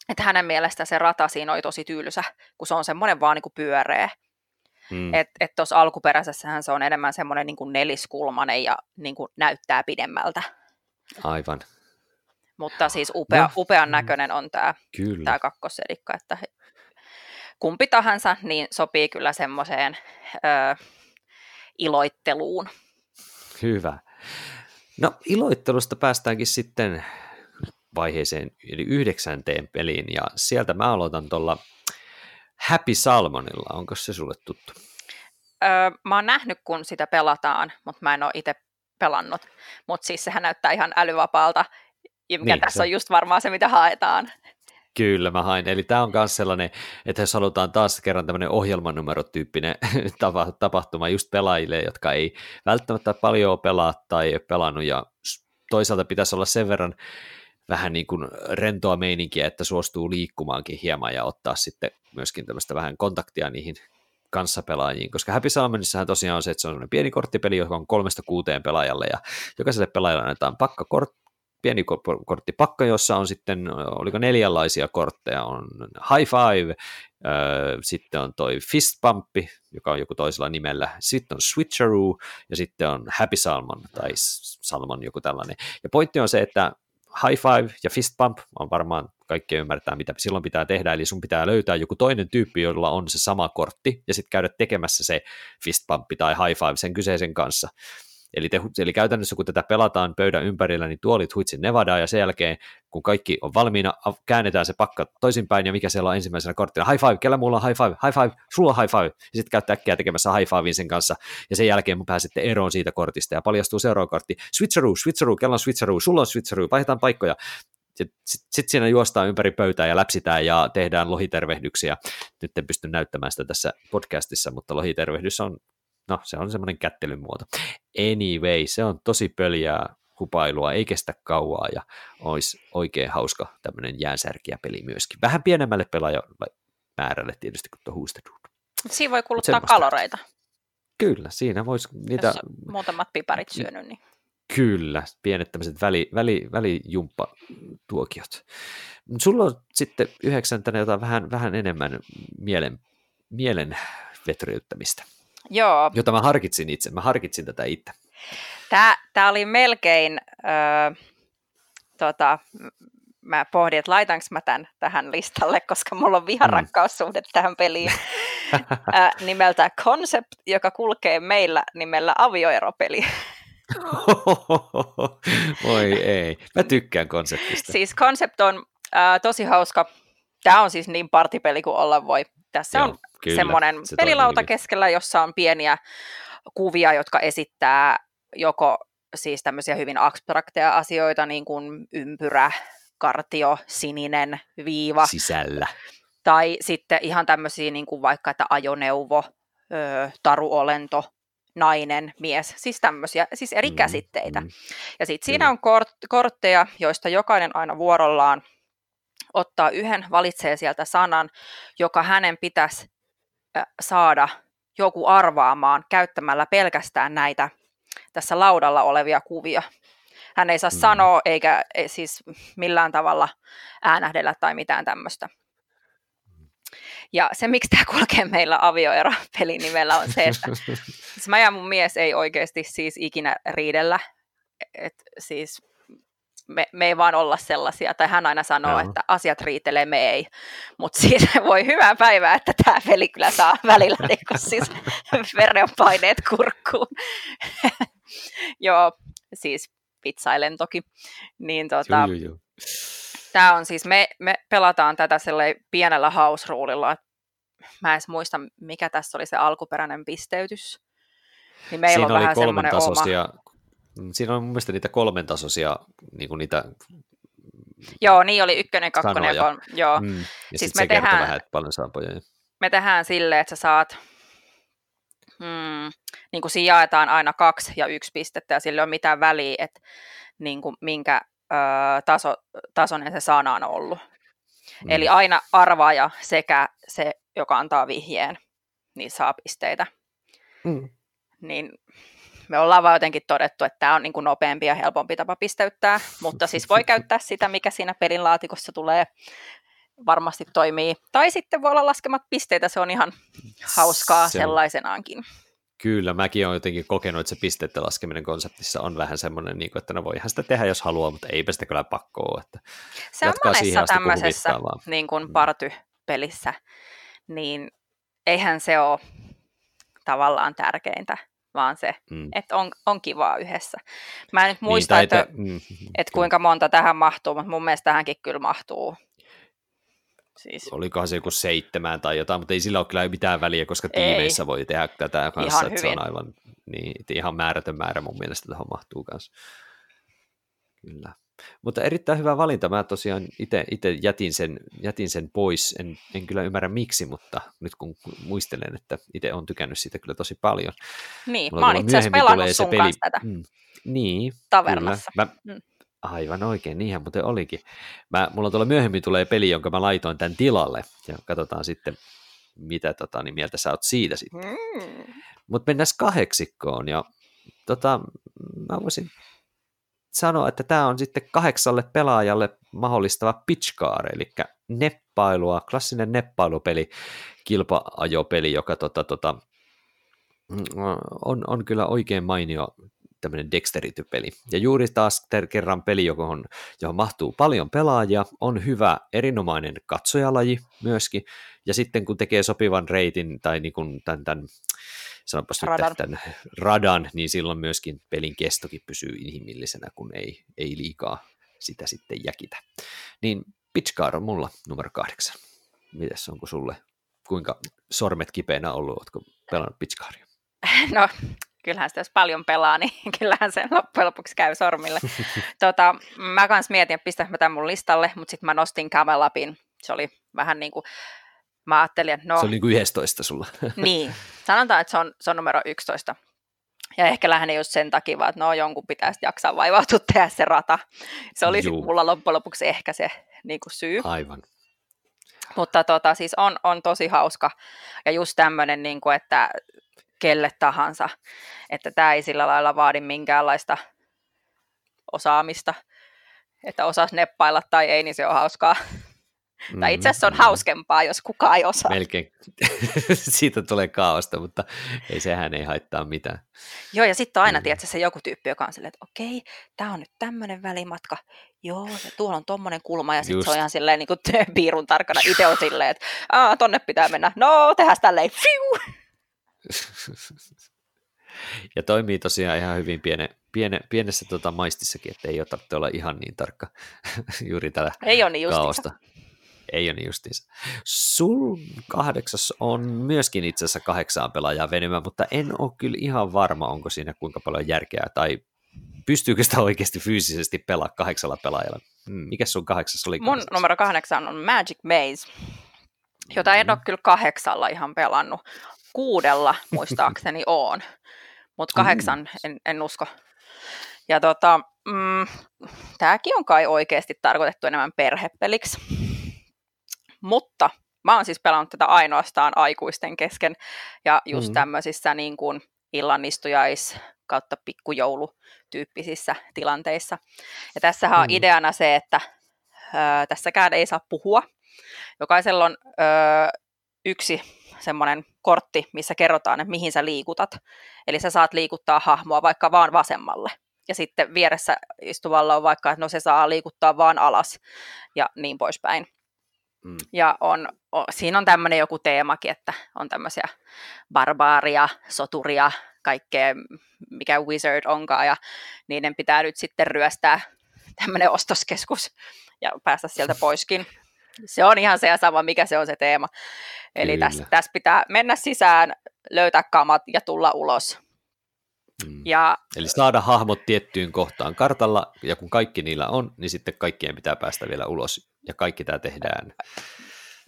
että hänen mielestä se rata siinä oli tosi tylsä, kun se on semmoinen vaan niin kuin pyöreä. Mm. Että et tuossa alkuperäisessähän se on enemmän semmoinen niin neliskulmanen ja niin kuin näyttää pidemmältä. Aivan. Mutta siis upea, no. upean näköinen on tämä, tämä kakkosedikka, että kumpi tahansa niin sopii kyllä semmoiseen ö, iloitteluun. Hyvä. No iloittelusta päästäänkin sitten vaiheeseen, eli yhdeksänteen peliin, ja sieltä mä aloitan tuolla Happy Salmonilla. Onko se sulle tuttu? Öö, mä oon nähnyt, kun sitä pelataan, mutta mä en ole itse pelannut. Mutta siis sehän näyttää ihan älyvapaalta, ja mikä niin, tässä se... on just varmaan se, mitä haetaan. Kyllä, mä hain. Eli tämä on myös sellainen, että jos halutaan taas kerran tämmöinen ohjelmanumerotyyppinen tapahtuma just pelaajille, jotka ei välttämättä paljon pelaa tai ei pelannut, ja toisaalta pitäisi olla sen verran vähän niin kuin rentoa meininkiä, että suostuu liikkumaankin hieman ja ottaa sitten myöskin tämmöistä vähän kontaktia niihin kanssapelaajiin, koska Happy Salmonissahan tosiaan on se, että se on pieni korttipeli, joka on kolmesta kuuteen pelaajalle, ja jokaiselle pelaajalle annetaan pakka kort, pieni korttipakka, jossa on sitten, oliko neljänlaisia kortteja, on High Five, sitten on toi Fist Pumpi, joka on joku toisella nimellä, sitten on Switcheroo, ja sitten on Happy Salmon, tai Salmon joku tällainen. Ja pointti on se, että high five ja fist bump on varmaan kaikki ymmärtää, mitä silloin pitää tehdä, eli sun pitää löytää joku toinen tyyppi, jolla on se sama kortti, ja sitten käydä tekemässä se fist bump tai high five sen kyseisen kanssa. Eli, te, eli käytännössä kun tätä pelataan pöydän ympärillä, niin tuolit huitsin Nevada ja sen jälkeen, kun kaikki on valmiina, käännetään se pakka toisinpäin ja mikä siellä on ensimmäisenä korttina. High five, kellä mulla on high five, high five, sulla on high five. Ja sitten käyttää äkkiä tekemässä high fivein sen kanssa ja sen jälkeen mun pääsette eroon siitä kortista ja paljastuu seuraava kortti. Switcheroo, switcheroo, kellä on switcheroo, sulla on switcheroo, vaihdetaan paikkoja. Sitten sit siinä juostaan ympäri pöytää ja läpsitään ja tehdään lohitervehdyksiä. Nyt en pysty näyttämään sitä tässä podcastissa, mutta lohitervehdys on no se on semmoinen kättelyn muoto. Anyway, se on tosi pöljää hupailua, ei kestä kauaa ja olisi oikein hauska tämmöinen jäänsärkiä peli myöskin. Vähän pienemmälle pelaajamäärälle tietysti kuin tuo Huustedud. Siinä voi kuluttaa kaloreita. Kyllä, siinä voisi niitä... Jos muutamat piparit syönyt, niin... Kyllä, pienet tämmöiset väli, väli, välijumppatuokiot. Sulla on sitten yhdeksäntänä jotain vähän, vähän enemmän mielen, mielen vetriyttämistä. Joo. Jota mä harkitsin itse, mä harkitsin tätä itse. Tämä, tämä oli melkein, äh, tota, mä pohdin, että laitanko mä tämän tähän listalle, koska mulla on viharakkaussuhde mm. tähän peliin. äh, nimeltä Concept, joka kulkee meillä nimellä avioeropeli. Voi ei, mä tykkään konseptista. Siis Concept on äh, tosi hauska. Tämä on siis niin partipeli kuin olla voi. Tässä Joo. on Kyllä, semmoinen se pelilauta keskellä, jossa on pieniä kuvia, jotka esittää joko siis tämmöisiä hyvin abstrakteja asioita, niin kuin ympyrä, kartio, sininen viiva. Sisällä. Tai sitten ihan tämmöisiä niin kuin vaikka, että ajoneuvo, taruolento, nainen, mies, siis tämmöisiä, siis eri mm, käsitteitä. Mm. Ja sitten siinä on kort- kortteja, joista jokainen aina vuorollaan ottaa yhden, valitsee sieltä sanan, joka hänen pitäisi saada joku arvaamaan käyttämällä pelkästään näitä tässä laudalla olevia kuvia. Hän ei saa mm. sanoa eikä ei siis millään tavalla äänähdellä tai mitään tämmöistä. Ja se, miksi tämä kulkee meillä avioero pelinimellä on se, että siis mä ja mun mies ei oikeasti siis ikinä riidellä. Et siis me, me ei vaan olla sellaisia, tai hän aina sanoo, Joo. että asiat riitelee, me ei. Mutta siis voi hyvää päivää, että tämä peli kyllä saa välillä niin siis verenpaineet kurkkuun. Joo, siis pizzailen toki. Niin tota, Tämä on siis, me, me pelataan tätä pienellä house rulella. Mä en edes muista, mikä tässä oli se alkuperäinen pisteytys. Niin meillä Siinä on oli vähän semmoinen oma... Siinä on mun mielestä niitä kolmen tasoisia niin kuin niitä Joo, niin oli ykkönen, kakkonen ja kolme. Joo. Mm, ja siis me se tehdään, vähän, että paljon saa pojoja. Me tehdään silleen, että sä saat, mm, niin kuin siinä jaetaan aina kaksi ja yksi pistettä ja sillä ei ole mitään väliä, että niin kuin minkä ö, taso, tasoinen se sana on ollut. Mm. Eli aina arvaaja sekä se, joka antaa vihjeen, niin saa pisteitä. Mm. Niin me ollaan vaan jotenkin todettu, että tämä on niin kuin nopeampi ja helpompi tapa pisteyttää, mutta siis voi käyttää sitä, mikä siinä pelin laatikossa tulee, varmasti toimii. Tai sitten voi olla laskemat pisteitä, se on ihan hauskaa se on... sellaisenaankin. Kyllä, mäkin olen jotenkin kokenut, että se pisteiden laskeminen konseptissa on vähän semmoinen, niin että no voihan sitä tehdä, jos haluaa, mutta eipä sitä kyllä pakko Että se on monessa tämmöisessä niin kuin mm. party-pelissä, niin eihän se ole tavallaan tärkeintä, vaan se, mm. että on, on kivaa yhdessä. Mä en nyt niin, muista, niin, taita, että, mm, että kuinka monta tähän mahtuu, mutta mun mielestä tähänkin kyllä mahtuu. Siis. Olikohan se joku seitsemän tai jotain, mutta ei sillä ole kyllä mitään väliä, koska tiimeissä ei. voi tehdä tätä kanssa, ihan että hyvin. se on aivan niin, ihan määrätön määrä mun mielestä tähän mahtuu kanssa. Kyllä. Mutta erittäin hyvä valinta. Mä tosiaan itse jätin sen, jätin sen pois. En, en kyllä ymmärrä miksi, mutta nyt kun muistelen, että itse on tykännyt siitä kyllä tosi paljon. Niin, Mulla mä oon itse asiassa pelannut sun peli... kanssa tätä. Mm, niin, Tavernassa. Kyllä. Mä, mm. Aivan oikein, niinhän muuten olikin. Mä, mulla tuolla myöhemmin tulee peli, jonka mä laitoin tämän tilalle, ja katsotaan sitten, mitä tota, niin mieltä sä oot siitä sitten. Mm. Mutta mennään kahdeksikkoon, ja tota, mä voisin sanoa, että tämä on sitten kahdeksalle pelaajalle mahdollistava pitch car, eli neppailua, klassinen neppailupeli, kilpaajopeli, joka tota, tota, on, on kyllä oikein mainio tämmöinen dexterity-peli. Ja juuri taas kerran peli, johon, johon mahtuu paljon pelaajia, on hyvä, erinomainen katsojalaji myöskin, ja sitten kun tekee sopivan reitin tai niin kuin tämän, tämän sanopas radan. nyt tämän radan, niin silloin myöskin pelin kestokin pysyy inhimillisenä, kun ei, ei liikaa sitä sitten jäkitä. Niin Pitchcar on mulla numero kahdeksan. Mites onko sulle, kuinka sormet kipeänä ollut, ootko pelannut Pitchcaria? No, kyllähän sitä jos paljon pelaa, niin kyllähän se loppujen lopuksi käy sormille. tota, mä kans mietin, että pistänkö mä tämän mun listalle, mutta sitten mä nostin Camel Upin. Se oli vähän niin kuin mä ajattelin, että no... Se oli niin kuin 11 sulla. niin, sanotaan, että se on, se on numero 11. Ja ehkä lähinnä just sen takia, vaan, että no jonkun pitäisi jaksaa vaivautua tehdä se rata. Se oli mulla loppujen lopuksi ehkä se niin kuin syy. Aivan. Mutta tota, siis on, on tosi hauska. Ja just tämmöinen, niin kuin, että kelle tahansa. Että tämä ei sillä lailla vaadi minkäänlaista osaamista. Että osaisi neppailla tai ei, niin se on hauskaa. Mm-hmm. Tai itse asiassa on hauskempaa, jos kukaan ei osaa. Melkein. Siitä tulee kaaosta, mutta ei sehän ei haittaa mitään. Joo, ja sitten on aina, mm. tiedätkö, se joku tyyppi, joka on silleen, että okei, tämä on nyt tämmöinen välimatka, joo, ja tuolla on tommonen kulma, ja sitten se on ihan silleen niin kuin piirun tarkana. Itse on silleen, että Aa, tonne pitää mennä, no, tehdään tälleen, fiu! Ja toimii tosiaan ihan hyvin piene, piene, pienessä tota maistissakin, että ei ole tarvitse olla ihan niin tarkka juuri tällä ei ole niin kaosta. Ei ole niin justiinsa. Sul kahdeksas on myöskin itse asiassa kahdeksaan pelaajaa venymä, mutta en ole kyllä ihan varma, onko siinä kuinka paljon järkeä, tai pystyykö sitä oikeasti fyysisesti pelaa kahdeksalla pelaajalla. Hmm, mikä sun kahdeksas oli? Mun numero kahdeksan on Magic Maze, jota mm-hmm. en ole kyllä kahdeksalla ihan pelannut. Kuudella muistaakseni on, mutta kahdeksan mm. en, en usko. Ja tota, mm, tämäkin on kai oikeasti tarkoitettu enemmän perhepeliksi mutta mä oon siis pelannut tätä ainoastaan aikuisten kesken ja just mm. tämmöisissä niin kuin illanistujais kautta pikkujoulutyyppisissä tilanteissa. Ja tässähän on mm. ideana se, että ö, tässäkään ei saa puhua. Jokaisella on ö, yksi semmoinen kortti, missä kerrotaan, että mihin sä liikutat. Eli sä saat liikuttaa hahmoa vaikka vaan vasemmalle. Ja sitten vieressä istuvalla on vaikka, että no se saa liikuttaa vaan alas ja niin poispäin. Mm. Ja on, o, siinä on tämmöinen joku teemakin, että on tämmöisiä barbaaria, soturia, kaikkea, mikä wizard onkaan, ja niiden pitää nyt sitten ryöstää tämmöinen ostoskeskus ja päästä sieltä poiskin. Se on ihan se ja sama, mikä se on se teema. Eli tässä täs pitää mennä sisään, löytää kamat ja tulla ulos. Mm. Ja, Eli saada hahmot tiettyyn kohtaan kartalla, ja kun kaikki niillä on, niin sitten kaikkien pitää päästä vielä ulos, ja kaikki tämä tehdään.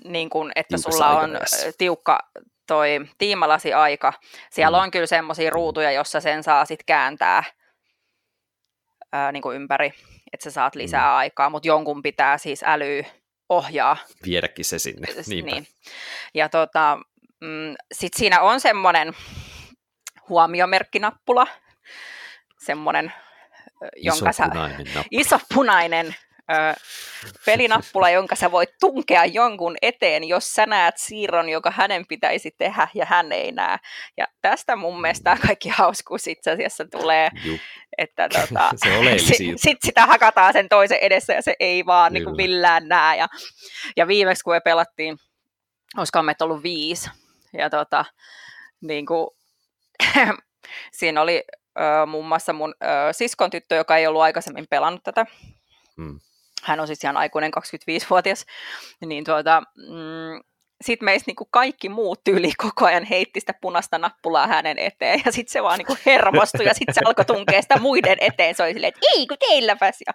Niin kuin, että sulla on tiukka toi tiimalasi aika. Siellä mm. on kyllä semmoisia ruutuja, jossa sen saa sitten kääntää ää, niin kuin ympäri, että sä saat lisää mm. aikaa, mutta jonkun pitää siis älyä ohjaa. Viedäkin se sinne, Niinpä. Niin. Ja tota, mm, sitten siinä on semmoinen huomiomerkkinappula, semmoinen, jonka iso punainen sä, iso punainen ö, pelinappula, jonka sä voit tunkea jonkun eteen, jos sä näet siirron, joka hänen pitäisi tehdä ja hän ei näe. Ja tästä mun mielestä kaikki hauskuus itse asiassa tulee, Juh. että tota, se sit, sit sitä hakataan sen toisen edessä ja se ei vaan niin kuin millään näe. Ja, ja viimeksi kun me pelattiin, olisiko meitä ollut viisi, ja tota, niin kuin, Siinä oli muun muassa mun ö, siskon tyttö, joka ei ollut aikaisemmin pelannut tätä. Mm. Hän on siis ihan aikuinen 25-vuotias. Niin tuota, mm, sitten meistä niinku kaikki muut tyyli koko ajan heitti sitä punaista nappulaa hänen eteen, ja sitten se vaan niinku hermostui, ja sitten se alkoi tunkea sitä muiden eteen, se oli silleen, että ei kun teilläpäs, ja,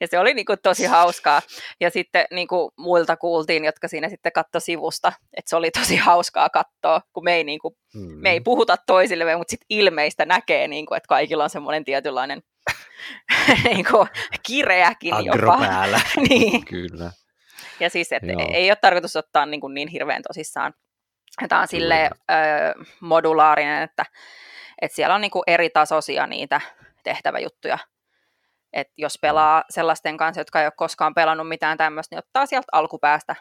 ja se oli niinku tosi hauskaa, ja sitten niinku muilta kuultiin, jotka siinä sitten katto sivusta, että se oli tosi hauskaa katsoa, kun me ei, niinku, hmm. me ei puhuta toisille, mutta sitten ilmeistä näkee, niinku, että kaikilla on semmoinen tietynlainen niinku, kireäkin Agro jopa. päällä. niin. Kyllä. Ja siis, että ei ole tarkoitus ottaa niin, kuin niin hirveän tosissaan. Tämä on sille modulaarinen, että, että siellä on niin kuin eri tasoisia niitä tehtäväjuttuja. että jos pelaa sellaisten kanssa, jotka ei ole koskaan pelannut mitään tämmöistä, niin ottaa sieltä alkupäästä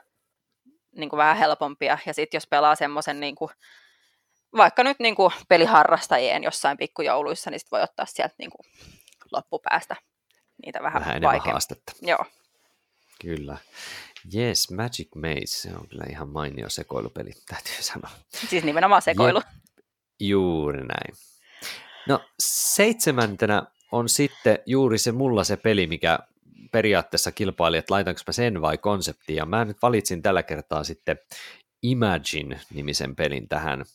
niin kuin vähän helpompia. Ja sitten jos pelaa semmoisen niin kuin, vaikka nyt niin kuin peliharrastajien jossain pikkujouluissa, niin sitten voi ottaa sieltä niin kuin loppupäästä niitä vähän, vähän haastetta. Joo. Kyllä. Yes, Magic Maze, se on kyllä ihan mainio sekoilupeli, täytyy sanoa. Siis nimenomaan sekoilu. Ja, juuri näin. No seitsemäntenä on sitten juuri se mulla se peli, mikä periaatteessa kilpaili, että laitanko mä sen vai konseptiin, ja mä nyt valitsin tällä kertaa sitten Imagine-nimisen pelin tähän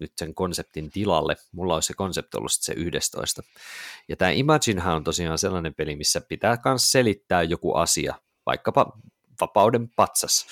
nyt sen konseptin tilalle. Mulla olisi se konsepti ollut se 11. Ja tämä Imaginehan on tosiaan sellainen peli, missä pitää myös selittää joku asia, vaikkapa vapauden patsas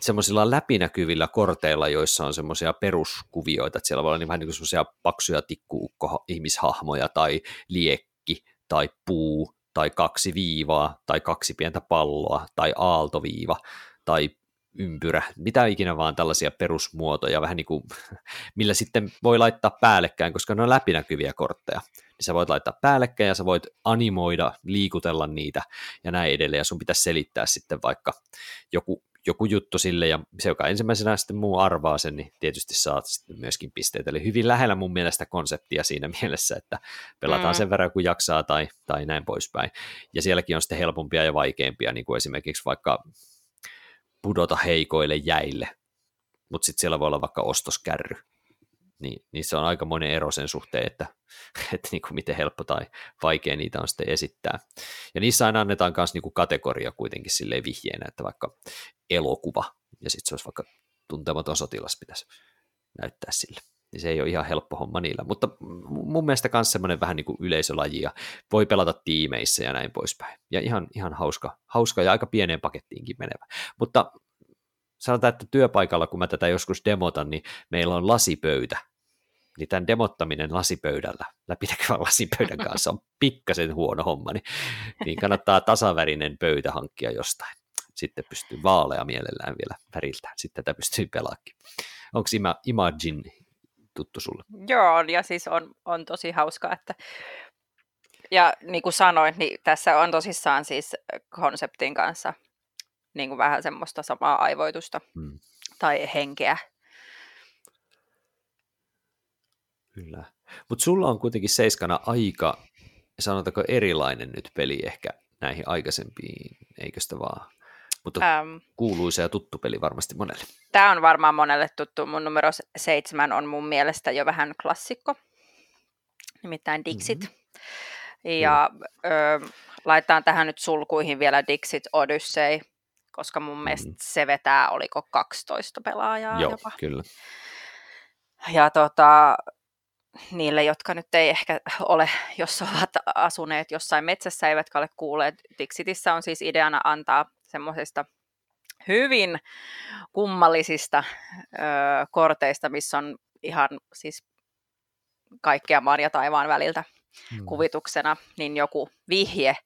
semmoisilla läpinäkyvillä korteilla, joissa on semmoisia peruskuvioita, että siellä voi olla niin vähän niin kuin semmoisia paksuja tikkuukko ihmishahmoja tai liekki tai puu tai kaksi viivaa tai kaksi pientä palloa tai aaltoviiva tai ympyrä, mitä ikinä vaan tällaisia perusmuotoja, vähän niin kuin, millä sitten voi laittaa päällekkäin, koska ne on läpinäkyviä kortteja. Niin sä voit laittaa päällekkäin ja sä voit animoida, liikutella niitä ja näin edelleen, ja sun pitäisi selittää sitten vaikka joku, joku juttu sille, ja se, joka ensimmäisenä sitten muu arvaa sen, niin tietysti saat sitten myöskin pisteitä. Eli hyvin lähellä mun mielestä konseptia siinä mielessä, että pelataan mm. sen verran kuin jaksaa tai, tai näin poispäin. Ja sielläkin on sitten helpompia ja vaikeampia, niin kuin esimerkiksi vaikka pudota heikoille jäille, mutta sitten siellä voi olla vaikka ostoskärry. Niin, niin se on aika monen ero sen suhteen, että, että niin kuin miten helppo tai vaikea niitä on sitten esittää. Ja niissä aina annetaan myös niin kuin kategoria kuitenkin silleen vihjeenä, että vaikka elokuva, ja sitten se olisi vaikka tuntematon sotilas pitäisi näyttää sille. Niin se ei ole ihan helppo homma niillä, mutta mun mielestä myös semmoinen vähän niin kuin yleisölaji ja voi pelata tiimeissä ja näin poispäin. Ja ihan, ihan hauska, hauska ja aika pieneen pakettiinkin menevä. Mutta sanotaan, että työpaikalla, kun mä tätä joskus demotan, niin meillä on lasipöytä. Niin tämän demottaminen lasipöydällä, läpinäkyvän lasipöydän kanssa on pikkasen huono homma, niin, niin kannattaa tasavärinen pöytä hankkia jostain. Sitten pystyy vaalea mielellään vielä väriltään. Sitten tätä pystyy pelaakin. Onko Imagine tuttu sulle? Joo, ja siis on, on tosi hauska, että ja niin kuin sanoin, niin tässä on tosissaan siis konseptin kanssa niin kuin vähän semmoista samaa aivoitusta hmm. tai henkeä. Kyllä. Mutta sulla on kuitenkin seiskana aika, sanotaanko erilainen nyt peli ehkä näihin aikaisempiin, eikö sitä vaan? Mutta ähm, kuuluisa ja tuttu peli varmasti monelle. Tämä on varmaan monelle tuttu. Mun numero seitsemän on mun mielestä jo vähän klassikko, nimittäin Dixit. Mm-hmm. Ja ö, laitetaan tähän nyt sulkuihin vielä Dixit Odyssey, koska mun mielestä mm-hmm. se vetää, oliko 12 pelaajaa Joo, jopa. kyllä. Ja tota, niille, jotka nyt ei ehkä ole, jos ovat asuneet jossain metsässä, eivätkä ole kuulleet, Dixitissä on siis ideana antaa semmoisista hyvin kummallisista ö, korteista, missä on ihan siis kaikkea maan ja taivaan väliltä hmm. kuvituksena, niin joku vihje,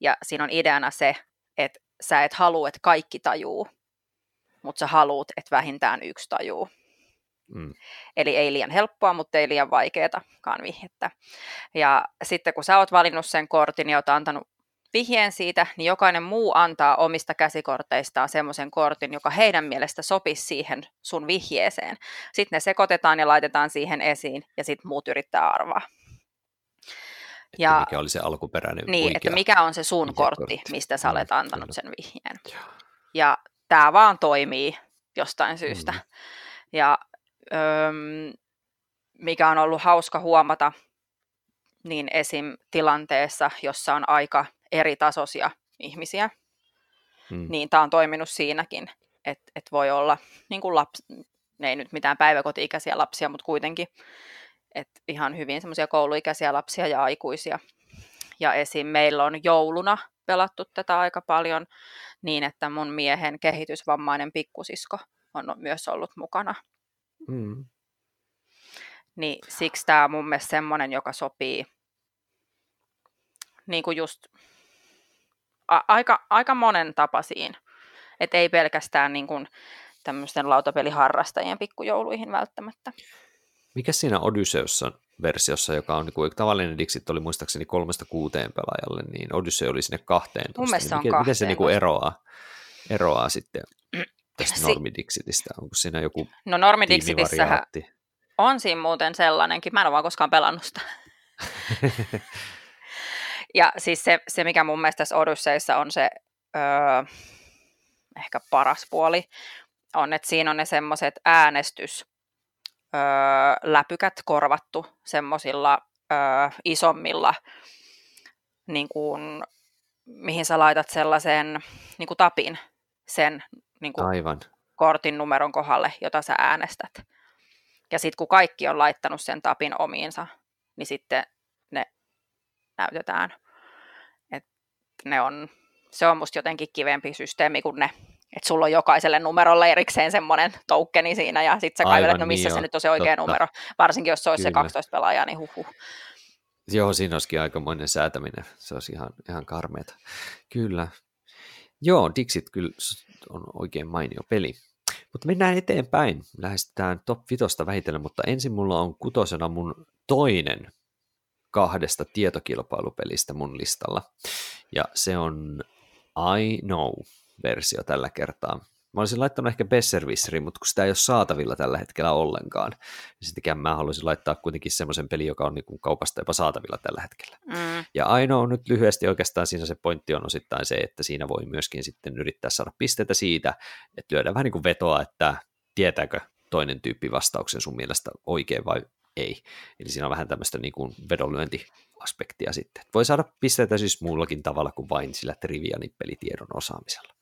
ja siinä on ideana se, että sä et halua, että kaikki tajuu, mutta sä haluut, että vähintään yksi tajuu. Mm. Eli ei liian helppoa, mutta ei liian vaikeatakaan vihjettä. Ja sitten kun sä oot valinnut sen kortin ja oot antanut vihjeen siitä, niin jokainen muu antaa omista käsikorteistaan semmoisen kortin, joka heidän mielestä sopisi siihen sun vihjeeseen. Sitten ne sekoitetaan ja laitetaan siihen esiin, ja sitten muut yrittää arvaa. Että ja, mikä oli se alkuperäinen Niin, että mikä on se sun kortti, kortti, mistä sä olet antanut sen vihjeen. Ja tämä vaan toimii jostain syystä. Mm. Ja öm, mikä on ollut hauska huomata, niin esim. tilanteessa, jossa on aika eri tasoisia ihmisiä, hmm. niin tämä on toiminut siinäkin, että et voi olla niin kuin lapsi, ne ei nyt mitään päiväkoti-ikäisiä lapsia, mutta kuitenkin, että ihan hyvin semmoisia kouluikäisiä lapsia ja aikuisia. Ja esim. meillä on jouluna pelattu tätä aika paljon niin, että mun miehen kehitysvammainen pikkusisko on myös ollut mukana. Mm. Niin siksi tämä on mun mielestä semmoinen, joka sopii niin kuin just a- aika, aika monen tapaisiin. Että ei pelkästään niin kuin tämmöisten lautapeliharrastajien pikkujouluihin välttämättä. Mikä siinä Odysseussa versiossa, joka on niin kuin, tavallinen Dixit oli muistaakseni kolmesta kuuteen pelaajalle, niin Odyssey oli sinne kahteen. Mun mielestä niin miten, miten se niin kuin eroaa, eroaa sitten tästä si- Normidixitistä? Onko siinä joku No Normidixitissähän on siinä muuten sellainenkin. Mä en ole vaan koskaan pelannut sitä. ja siis se, se, mikä mun mielestä tässä Odysseissa on se öö, ehkä paras puoli, on, että siinä on ne semmoiset äänestys öö, läpykät korvattu semmoisilla öö, isommilla, niin kuin, mihin sä laitat sellaisen niin kuin tapin sen niin kuin Aivan. kortin numeron kohdalle, jota sä äänestät. Ja sitten kun kaikki on laittanut sen tapin omiinsa, niin sitten näytetään. Et ne on, se on musta jotenkin kivempi systeemi kuin ne että sulla on jokaiselle numerolle erikseen semmoinen tokeni siinä, ja sitten sä kaivelet, no missä niin se nyt on se oikea totta. numero. Varsinkin, jos se olisi kyllä. se 12 pelaajaa, niin huhu. Joo, siinä olisikin aikamoinen säätäminen. Se olisi ihan, ihan karmeeta. Kyllä. Joo, Dixit kyllä on oikein mainio peli. Mutta mennään eteenpäin. Lähestytään top 5 vähitellen, mutta ensin mulla on kutosena mun toinen kahdesta tietokilpailupelistä mun listalla. Ja se on I Know versio tällä kertaa. Mä olisin laittanut ehkä Besserwisserin, mutta kun sitä ei ole saatavilla tällä hetkellä ollenkaan, niin sittenkään mä haluaisin laittaa kuitenkin semmoisen pelin, joka on niin kaupasta jopa saatavilla tällä hetkellä. Mm. Ja ainoa on nyt lyhyesti oikeastaan siinä se pointti on osittain se, että siinä voi myöskin sitten yrittää saada pisteitä siitä, että lyödään vähän niin kuin vetoa, että tietääkö toinen tyyppi vastauksen sun mielestä oikein vai ei. Eli siinä on vähän tämmöistä niin kuin vedonlyöntiaspektia sitten. Voi saada pisteitä siis muullakin tavalla kuin vain sillä trivia-nippelitiedon osaamisella.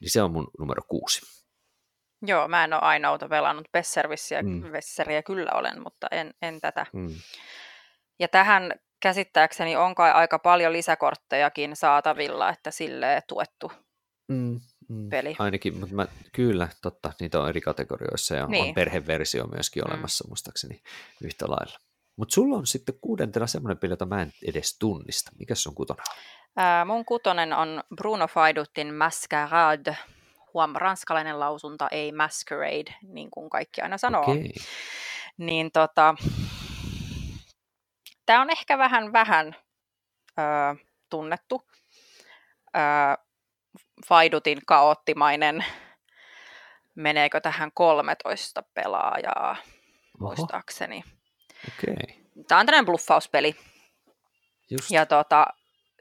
Niin se on mun numero kuusi. Joo, mä en ole ainoa pelannut Besservissiä, mm. Kyllä olen, mutta en, en tätä. Mm. Ja tähän käsittääkseni on kai aika paljon lisäkorttejakin saatavilla, että sille tuettu mm. Peli. Ainakin, mutta mä, kyllä, totta, niitä on eri kategorioissa ja niin. on perheversio myöskin mm. olemassa muistaakseni yhtä lailla. Mutta sulla on sitten kuudentena semmoinen peli, jota mä en edes tunnista. Mikä se on kutona? Ää, mun kutonen on Bruno Faidutin Masquerade. Huom, ranskalainen lausunta, ei Masquerade, niin kuin kaikki aina sanoo. Okay. Niin tota, tämä on ehkä vähän vähän ö, tunnettu. Ö, Faidutin kaoottimainen, meneekö tähän 13 pelaajaa, Oho. muistaakseni. Okay. Tämä on tämmöinen bluffauspeli. Just. Ja tota,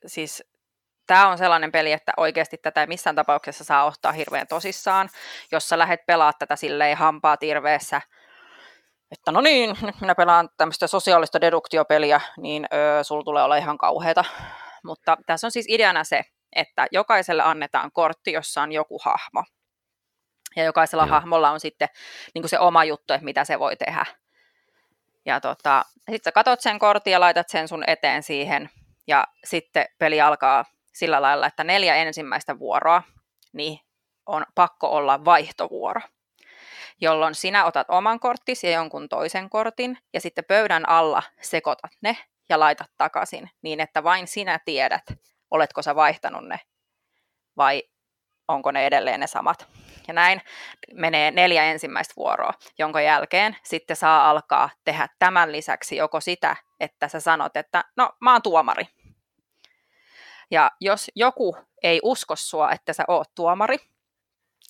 siis tämä on sellainen peli, että oikeasti tätä ei missään tapauksessa saa ottaa hirveän tosissaan, jos sä lähdet pelaa tätä silleen hampaa tirveessä, että no niin, nyt minä pelaan tämmöistä sosiaalista deduktiopeliä, niin öö, sulla tulee olla ihan kauheata. Mutta tässä on siis ideana se, että jokaiselle annetaan kortti, jossa on joku hahmo. Ja jokaisella Joo. hahmolla on sitten niin kuin se oma juttu, että mitä se voi tehdä. Ja tota, sitten sä katot sen kortin ja laitat sen sun eteen siihen, ja sitten peli alkaa sillä lailla, että neljä ensimmäistä vuoroa, niin on pakko olla vaihtovuoro, jolloin sinä otat oman korttisi ja jonkun toisen kortin, ja sitten pöydän alla sekoitat ne ja laitat takaisin, niin että vain sinä tiedät, oletko sä vaihtanut ne vai onko ne edelleen ne samat. Ja näin menee neljä ensimmäistä vuoroa, jonka jälkeen sitten saa alkaa tehdä tämän lisäksi joko sitä, että sä sanot, että no mä oon tuomari. Ja jos joku ei usko sua, että sä oot tuomari,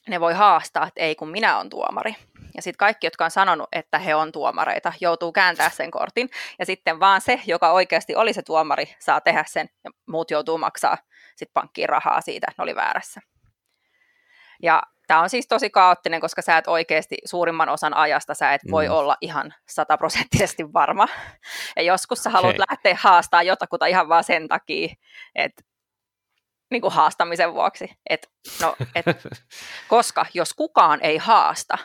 ne voi haastaa, että ei kun minä on tuomari. Ja sitten kaikki, jotka on sanonut, että he on tuomareita, joutuu kääntää sen kortin. Ja sitten vaan se, joka oikeasti oli se tuomari, saa tehdä sen. Ja muut joutuu maksaa sitten pankkiin rahaa siitä, että ne oli väärässä. Ja Tämä on siis tosi kaoottinen, koska sä et oikeasti suurimman osan ajasta sä et voi mm. olla ihan sataprosenttisesti varma. Ja joskus sä haluat okay. lähteä haastaa jotakuta ihan vaan sen takia, että niin kuin haastamisen vuoksi. Et, no, et, koska jos kukaan ei haasta,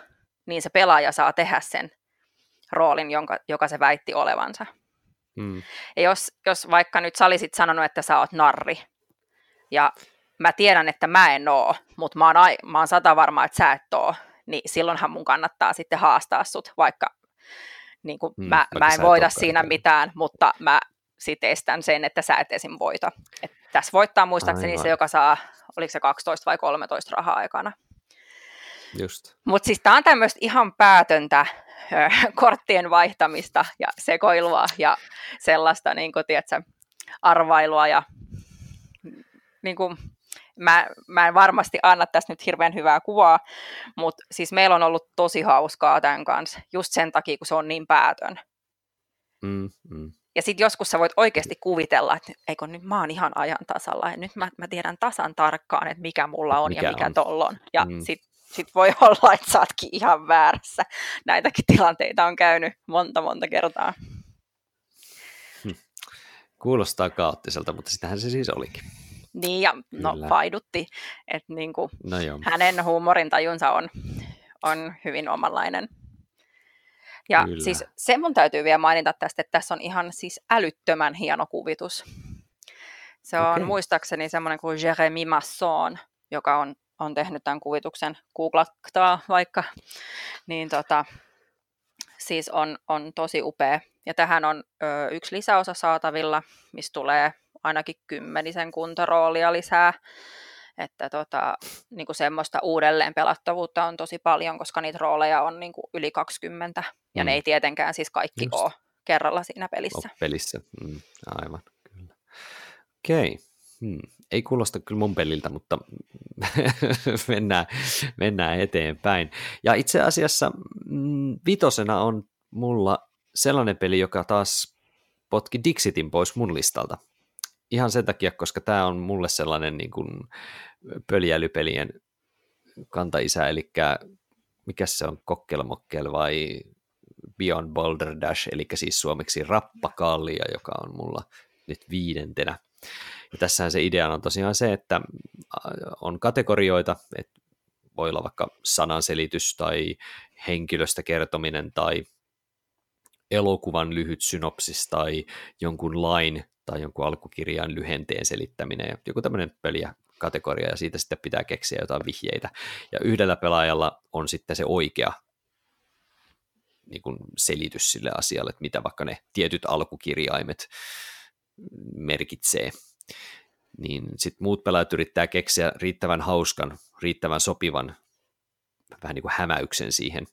niin se pelaaja saa tehdä sen roolin, jonka, joka se väitti olevansa. Mm. Ja jos, jos vaikka nyt sä olisit sanonut, että sä oot narri, ja mä tiedän, että mä en oo, mutta mä oon, ai, mä oon sata varma, että sä et oo, niin silloinhan mun kannattaa sitten haastaa sut, vaikka niin kuin mm, mä, mä en voida siinä mitään, mitään, mutta mä sitten estän sen, että sä et esim. voita. Et tässä voittaa muistaakseni Aivan. se, joka saa, oliko se 12 vai 13 rahaa aikana. Mutta siis tämä on tämmöistä ihan päätöntä korttien vaihtamista ja sekoilua ja sellaista niin kuin, tiedätkö, arvailua ja niin kuin, mä, mä en varmasti anna tässä nyt hirveän hyvää kuvaa, mutta siis meillä on ollut tosi hauskaa tämän kanssa, just sen takia, kun se on niin päätön. Mm, mm. Ja sitten joskus sä voit oikeasti kuvitella, että eikö nyt mä oon ihan ajan tasalla ja nyt mä, mä tiedän tasan tarkkaan, että mikä mulla on mikä ja mikä on. tollon. Ja mm. sitten sit voi olla, että sä ootkin ihan väärässä. Näitäkin tilanteita on käynyt monta monta kertaa. Hm. Kuulostaa kaoottiselta, mutta sitähän se siis olikin. Niin, ja no Kyllä. vaidutti, että niin kuin no hänen huumorintajunsa on, on hyvin omanlainen. Ja Kyllä. siis se mun täytyy vielä mainita tästä, että tässä on ihan siis älyttömän hieno kuvitus. Se on okay. muistaakseni semmoinen kuin Jeremy Masson, joka on, on tehnyt tämän kuvituksen, googlattaa vaikka, niin tota, siis on, on tosi upea. Ja tähän on ö, yksi lisäosa saatavilla, missä tulee ainakin kymmenisen kuntaroolia lisää. Että tota, niin kuin semmoista uudelleen pelattavuutta on tosi paljon, koska niitä rooleja on niin kuin yli 20, ja mm. ne ei tietenkään siis kaikki Just. ole kerralla siinä pelissä. O, pelissä, mm, aivan, kyllä. Okei, okay. hmm. Ei kuulosta kyllä mun peliltä, mutta mennään, mennään eteenpäin. Ja itse asiassa mm, vitosena on mulla sellainen peli, joka taas potki Dixitin pois mun listalta ihan sen takia, koska tämä on mulle sellainen niin kuin pöljäilypelien kantaisä, eli mikä se on, Kokkelmokkel vai Beyond Boulder Dash, eli siis suomeksi Rappakallia, joka on mulla nyt viidentenä. Ja tässähän se idea on tosiaan se, että on kategorioita, että voi olla vaikka sananselitys tai henkilöstä kertominen tai elokuvan lyhyt synopsis tai jonkun lain tai jonkun alkukirjan lyhenteen selittäminen ja joku tämmöinen peliä kategoria ja siitä sitten pitää keksiä jotain vihjeitä. Ja yhdellä pelaajalla on sitten se oikea niin kuin selitys sille asialle, että mitä vaikka ne tietyt alkukirjaimet merkitsee. Niin sitten muut pelaajat yrittää keksiä riittävän hauskan, riittävän sopivan vähän niin kuin hämäyksen siihen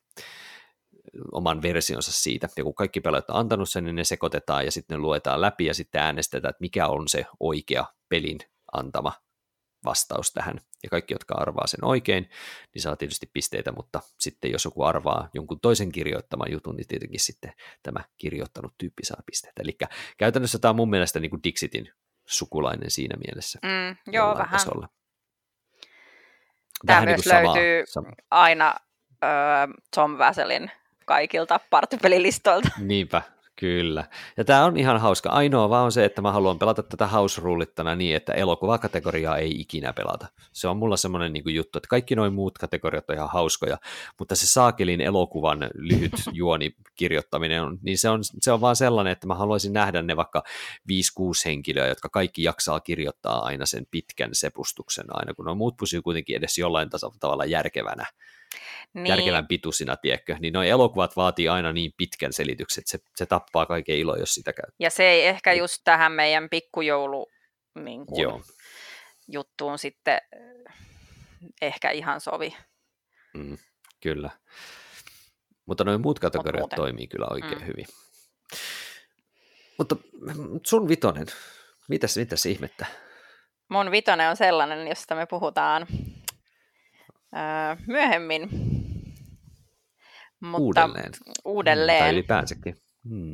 oman versionsa siitä. Ja kun kaikki pelaajat on antanut sen, niin ne sekoitetaan ja sitten ne luetaan läpi ja sitten äänestetään, että mikä on se oikea pelin antama vastaus tähän. Ja kaikki, jotka arvaa sen oikein, niin saa tietysti pisteitä, mutta sitten jos joku arvaa jonkun toisen kirjoittaman jutun, niin tietenkin sitten tämä kirjoittanut tyyppi saa pisteitä. Eli käytännössä tämä on mun mielestä niin kuin Dixitin sukulainen siinä mielessä. Mm, joo, vähän. Tasolla. Tämä vähän myös niin löytyy samaa. aina äh, Tom Vaselin kaikilta partipelilistoilta. Niinpä, Kyllä. Ja tämä on ihan hauska. Ainoa vaan on se, että mä haluan pelata tätä house rulittana niin, että elokuvakategoriaa ei ikinä pelata. Se on mulla semmoinen niin juttu, että kaikki noin muut kategoriat on ihan hauskoja, mutta se saakelin elokuvan lyhyt juoni kirjoittaminen, on, niin se on, se on vaan sellainen, että mä haluaisin nähdä ne vaikka 5-6 henkilöä, jotka kaikki jaksaa kirjoittaa aina sen pitkän sepustuksen aina, kun on muut pysyy kuitenkin edes jollain tavalla järkevänä niin. järkevän pituisina, tiedätkö, niin nuo elokuvat vaatii aina niin pitkän selityksen, että se, se tappaa kaiken ilo, jos sitä käy. Ja se ei ehkä just tähän meidän pikkujoulu niin kuin, Joo. juttuun sitten eh, ehkä ihan sovi. Mm, kyllä. Mutta noin muut kategoriat Mut toimii kyllä oikein mm. hyvin. Mutta sun vitonen, mitäs, mitäs ihmettä? Mun vitonen on sellainen, josta me puhutaan myöhemmin. Mutta, uudelleen. Uudelleen. Tai ylipäänsäkin. Hmm.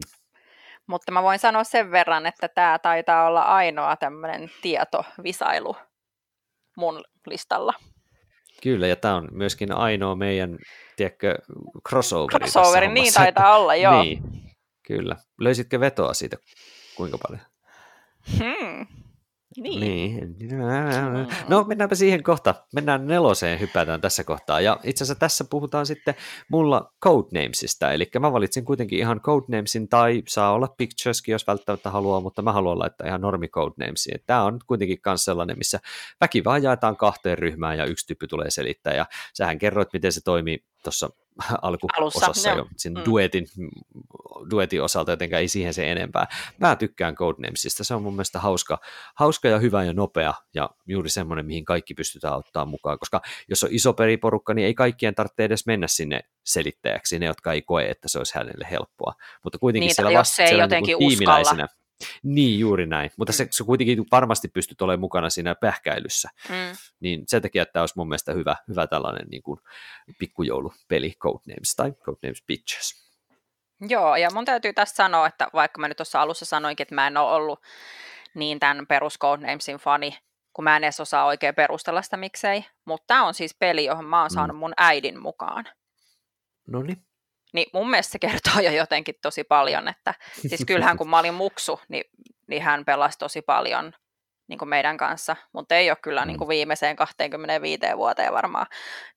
Mutta mä voin sanoa sen verran, että tämä taitaa olla ainoa tämmöinen tietovisailu mun listalla. Kyllä, ja tämä on myöskin ainoa meidän, tiedätkö, crossoveri Crossoveri, niin taitaa olla, joo. Niin, kyllä. Löysitkö vetoa siitä kuinka paljon? Hmm. Niin. niin. No mennäänpä siihen kohta. Mennään neloseen, hypätään tässä kohtaa. Ja itse asiassa tässä puhutaan sitten mulla Codenamesista. Eli mä valitsin kuitenkin ihan Codenamesin tai saa olla Pictureskin, jos välttämättä haluaa, mutta mä haluan laittaa ihan normi Codenamesin. Tämä on kuitenkin myös sellainen, missä väki vaan jaetaan kahteen ryhmään ja yksi tyyppi tulee selittää. Ja sähän kerroit, miten se toimii tuossa alkuosassa jo, sen mm. duetin, duetin osalta, jotenka ei siihen se enempää. Mä tykkään Codenamesista, se on mun mielestä hauska, hauska ja hyvä ja nopea, ja juuri semmoinen, mihin kaikki pystytään ottaa mukaan, koska jos on iso periporukka, niin ei kaikkien tarvitse edes mennä sinne selittäjäksi, ne, jotka ei koe, että se olisi hänelle helppoa. Mutta kuitenkin niin, siellä jos se ei niin jotenkin niin uskalla. Niin, juuri näin. Mutta mm. se, se kuitenkin varmasti pystyt olemaan mukana siinä pähkäilyssä. Mm. Niin sen takia tämä olisi mun mielestä hyvä, hyvä tällainen niin kuin pikkujoulupeli Codenames tai Codenames Pictures. Joo, ja mun täytyy tässä sanoa, että vaikka mä nyt tuossa alussa sanoinkin, että mä en ole ollut niin tämän perus Codenamesin fani, kun mä en edes osaa oikein perustella sitä miksei, mutta tämä on siis peli, johon mä oon mm. saanut mun äidin mukaan. No niin. Niin mun mielestä se kertoo jo jotenkin tosi paljon, että siis kyllähän kun mä olin muksu, niin, niin hän pelasi tosi paljon niin kuin meidän kanssa, mutta ei ole kyllä mm. niin kuin viimeiseen 25 vuoteen varmaan,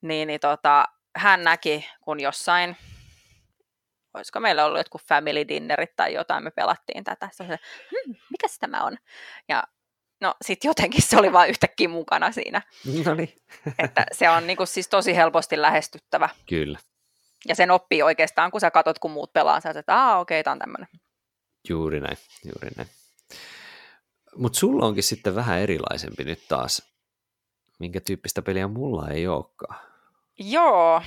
niin, niin tota, hän näki, kun jossain, olisiko meillä ollut jotkut family dinnerit tai jotain, me pelattiin tätä, se oli, hm, mikä tämä on? Ja no sitten jotenkin se oli vain yhtäkkiä mukana siinä. No niin. että se on niin kuin, siis tosi helposti lähestyttävä. Kyllä. Ja sen oppii oikeastaan, kun sä katot, kun muut pelaa, sä että aah, okei, okay, tämä on tämmöinen. Juuri näin, juuri näin. Mutta sulla onkin sitten vähän erilaisempi nyt taas. Minkä tyyppistä peliä mulla ei olekaan? Joo.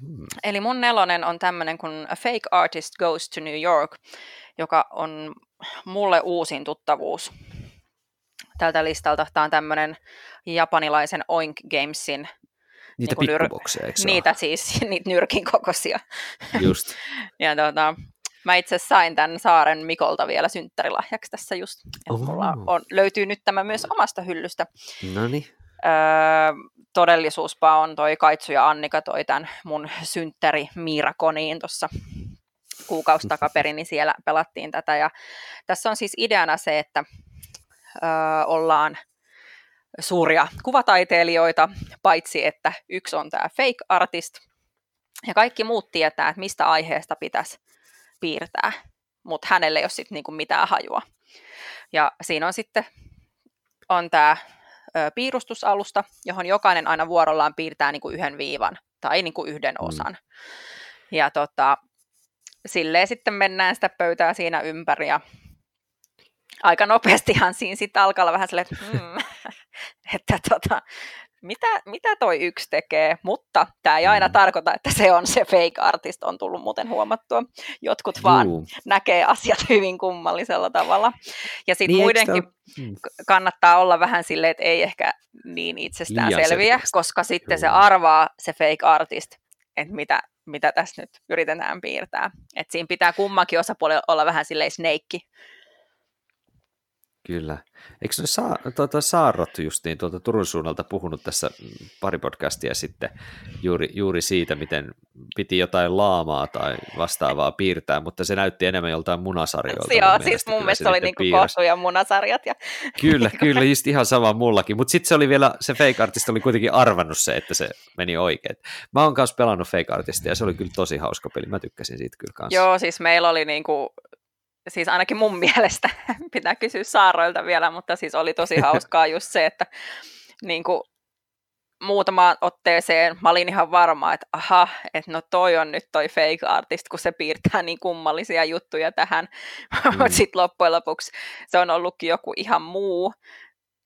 Hmm. Eli mun nelonen on tämmöinen kuin A Fake Artist Goes to New York, joka on mulle uusin tuttavuus tältä listalta. Tämä on tämmöinen japanilaisen Oink Gamesin Niitä niin pikkubokseja, eikö Niitä siis, niitä nyrkin kokoisia. Just. ja tota, mä itse sain tämän Saaren Mikolta vielä synttärilahjaksi tässä just. Mulla on, löytyy nyt tämä myös omasta hyllystä. No niin. Öö, todellisuuspa on toi Kaitsu ja Annika toi tämän mun synttäri Miirakoniin tuossa kuukausi takaperin, niin siellä pelattiin tätä. Ja tässä on siis ideana se, että öö, ollaan suuria kuvataiteilijoita, paitsi että yksi on tämä fake artist, ja kaikki muut tietää, että mistä aiheesta pitäisi piirtää, mutta hänelle ei ole sitten niinku mitään hajua. Ja siinä on sitten on tämä piirustusalusta, johon jokainen aina vuorollaan piirtää niinku yhden viivan tai niinku yhden mm. osan. Mm. Ja tota, silleen sitten mennään sitä pöytää siinä ympäri ja aika nopeastihan siinä sitten alkaa olla vähän silleen, että, mm, että tota, mitä, mitä toi yksi tekee, mutta tämä ei aina mm. tarkoita, että se on se fake artist, on tullut muuten huomattua. Jotkut vaan Juu. näkee asiat hyvin kummallisella tavalla. Ja sitten niin, muidenkin mm. kannattaa olla vähän silleen, että ei ehkä niin itsestään Liian selviä, selkeästi. koska sitten Juu. se arvaa se fake artist, että mitä, mitä tässä nyt yritetään piirtää. että siinä pitää kummankin osapuolella olla vähän silleen snake Kyllä. Eikö ne saa, tuota, Saarrot justiin tuolta Turun suunnalta puhunut tässä pari podcastia sitten juuri, juuri siitä, miten piti jotain laamaa tai vastaavaa piirtää, mutta se näytti enemmän joltain munasarjoilta. Joo, siis mun mielestä oli niinku ja munasarjat. Ja... Kyllä, kyllä, just ihan sama mullakin, mutta sitten se oli vielä, se fake artist oli kuitenkin arvannut se, että se meni oikein. Mä oon kanssa pelannut fake artistia ja se oli kyllä tosi hauska peli, mä tykkäsin siitä kyllä kanssa. Joo, siis meillä oli niinku siis ainakin mun mielestä, pitää kysyä Saaroilta vielä, mutta siis oli tosi hauskaa just se, että niin kuin muutamaan otteeseen mä olin ihan varma, että aha, että no toi on nyt toi fake artist, kun se piirtää niin kummallisia juttuja tähän, mm. mutta sitten loppujen lopuksi se on ollutkin joku ihan muu,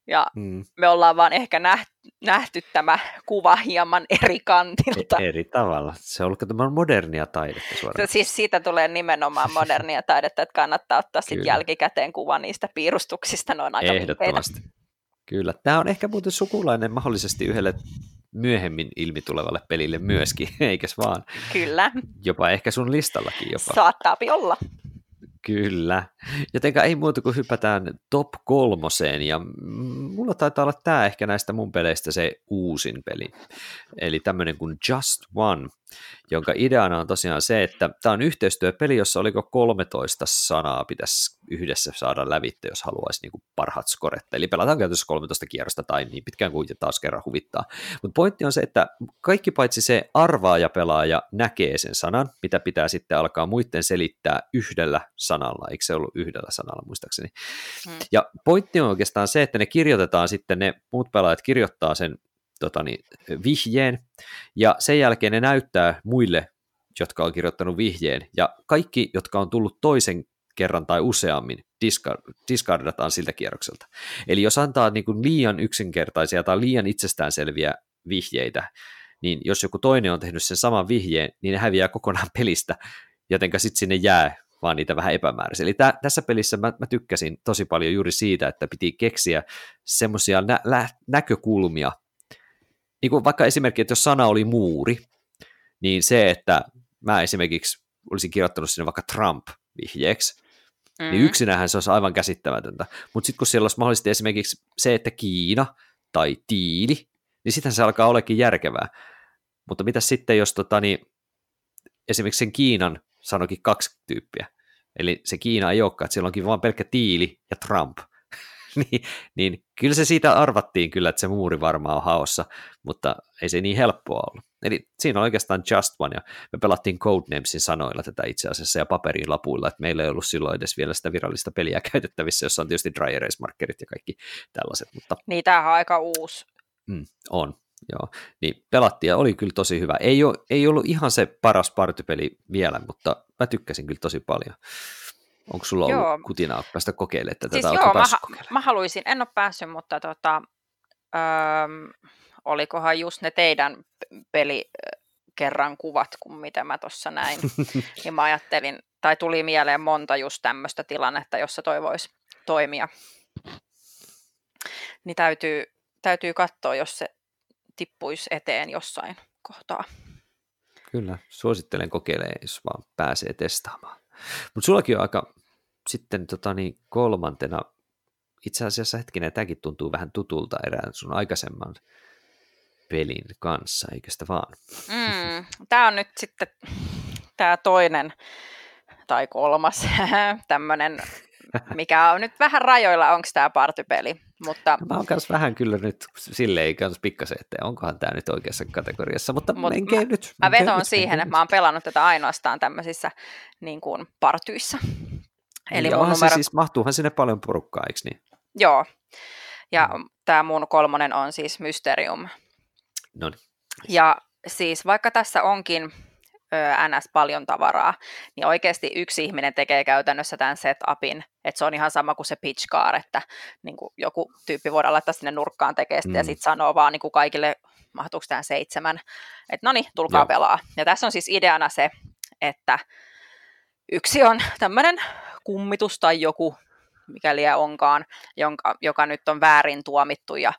ja mm. me ollaan vaan ehkä nähty, nähty tämä kuva hieman eri kantilta. E- eri tavalla. Se on ollut tämä modernia taidetta suoraan. Siis siitä tulee nimenomaan modernia taidetta, että kannattaa ottaa sitten jälkikäteen kuva niistä piirustuksista. Ne on aika Ehdottomasti. Vipeitä. Kyllä. Tämä on ehkä muuten sukulainen mahdollisesti yhdelle myöhemmin ilmi tulevalle pelille myöskin, eikäs vaan? Kyllä. Jopa ehkä sun listallakin jopa. Saattaapi olla. Kyllä. Jotenka ei muuta kuin hypätään top kolmoseen, ja mulla taitaa olla tämä ehkä näistä mun peleistä se uusin peli. Eli tämmöinen kuin Just One, jonka ideana on tosiaan se, että tämä on yhteistyöpeli, jossa oliko 13 sanaa pitäisi yhdessä saada lävitte, jos haluaisi niin kuin parhaat skoret. Eli pelataan käytössä 13 kierrosta tai niin pitkään kuin taas kerran huvittaa. Mutta pointti on se, että kaikki paitsi se arvaaja pelaaja näkee sen sanan, mitä pitää sitten alkaa muiden selittää yhdellä sanalla, eikö se ollut yhdellä sanalla muistaakseni. Hmm. Ja pointti on oikeastaan se, että ne kirjoitetaan sitten, ne muut pelaajat kirjoittaa sen tota niin, vihjeen, ja sen jälkeen ne näyttää muille, jotka on kirjoittanut vihjeen, ja kaikki, jotka on tullut toisen kerran tai useammin, discardataan siltä kierrokselta. Eli jos antaa niin kuin liian yksinkertaisia tai liian itsestäänselviä vihjeitä, niin jos joku toinen on tehnyt sen saman vihjeen, niin ne häviää kokonaan pelistä, jotenka sitten sinne jää vaan niitä vähän epämääräisiä. Eli tä, tässä pelissä mä, mä tykkäsin tosi paljon juuri siitä, että piti keksiä semmoisia nä, nä, näkökulmia, niin kuin vaikka esimerkki, että jos sana oli muuri, niin se, että mä esimerkiksi olisin kirjoittanut sinne vaikka Trump vihjeeksi, niin mm. niin yksinähän se olisi aivan käsittämätöntä. Mutta sitten kun siellä olisi mahdollisesti esimerkiksi se, että Kiina tai tiili, niin sitten se alkaa olekin järkevää. Mutta mitä sitten, jos tota, niin, esimerkiksi sen Kiinan sanoikin kaksi tyyppiä, eli se Kiina ei olekaan, että siellä onkin vain pelkkä tiili ja Trump, niin, niin kyllä se siitä arvattiin kyllä, että se muuri varmaan on haossa, mutta ei se niin helppoa ollut. Eli siinä on oikeastaan Just One, ja me pelattiin Codenamesin sanoilla tätä itse asiassa ja paperin lapuilla, että meillä ei ollut silloin edes vielä sitä virallista peliä käytettävissä, jossa on tietysti dry erase markerit ja kaikki tällaiset. Mutta... Niitä on aika uusi. Mm, on, joo. Niin pelattiin ja oli kyllä tosi hyvä. Ei, ole, ei ollut ihan se paras partypeli vielä, mutta mä tykkäsin kyllä tosi paljon. Onko sulla ollut joo. kutinaa päästä kokeilemaan tätä? Siis joo, mä, mä haluaisin, en ole päässyt, mutta tota, öö, olikohan just ne teidän peli kerran kuvat, kuin mitä mä tuossa näin. niin mä ajattelin, tai tuli mieleen monta just tämmöistä tilannetta, jossa toi voisi toimia. Niin täytyy, täytyy katsoa, jos se tippuisi eteen jossain kohtaa. Kyllä, suosittelen kokeilemaan, jos vaan pääsee testaamaan. Mutta sullakin on aika sitten tota, niin kolmantena, itse asiassa hetkinen, tämäkin tuntuu vähän tutulta erään sun aikaisemman pelin kanssa, eikö sitä vaan? Mm, tämä on nyt sitten tämä toinen tai kolmas tämmöinen, mikä on nyt vähän rajoilla, onko tämä partypeli. Mutta... Mä oon myös vähän kyllä nyt silleen kanssa pikkasen, että onkohan tämä nyt oikeassa kategoriassa, mutta Mut menkää mä, nyt. Mä vetoan nyt, siihen, että mä oon pelannut tätä ainoastaan tämmöisissä niin kuin partyissä. Eli Joo, numero... se siis, mahtuuhan sinne paljon porukkaa, eikö niin? Joo, ja mm. tämä mun kolmonen on siis Mysterium. No niin. Ja siis vaikka tässä onkin NS paljon tavaraa, niin oikeasti yksi ihminen tekee käytännössä tämän setupin, että se on ihan sama kuin se pitch car, että niin kuin joku tyyppi voidaan laittaa sinne nurkkaan tekemään mm. ja sitten sanoo vaan niin kuin kaikille, mahtuuko tähän seitsemän, että no niin, tulkaa Joo. pelaa. Ja tässä on siis ideana se, että yksi on tämmöinen kummitus tai joku, mikäli onkaan, jonka, joka nyt on väärin tuomittu ja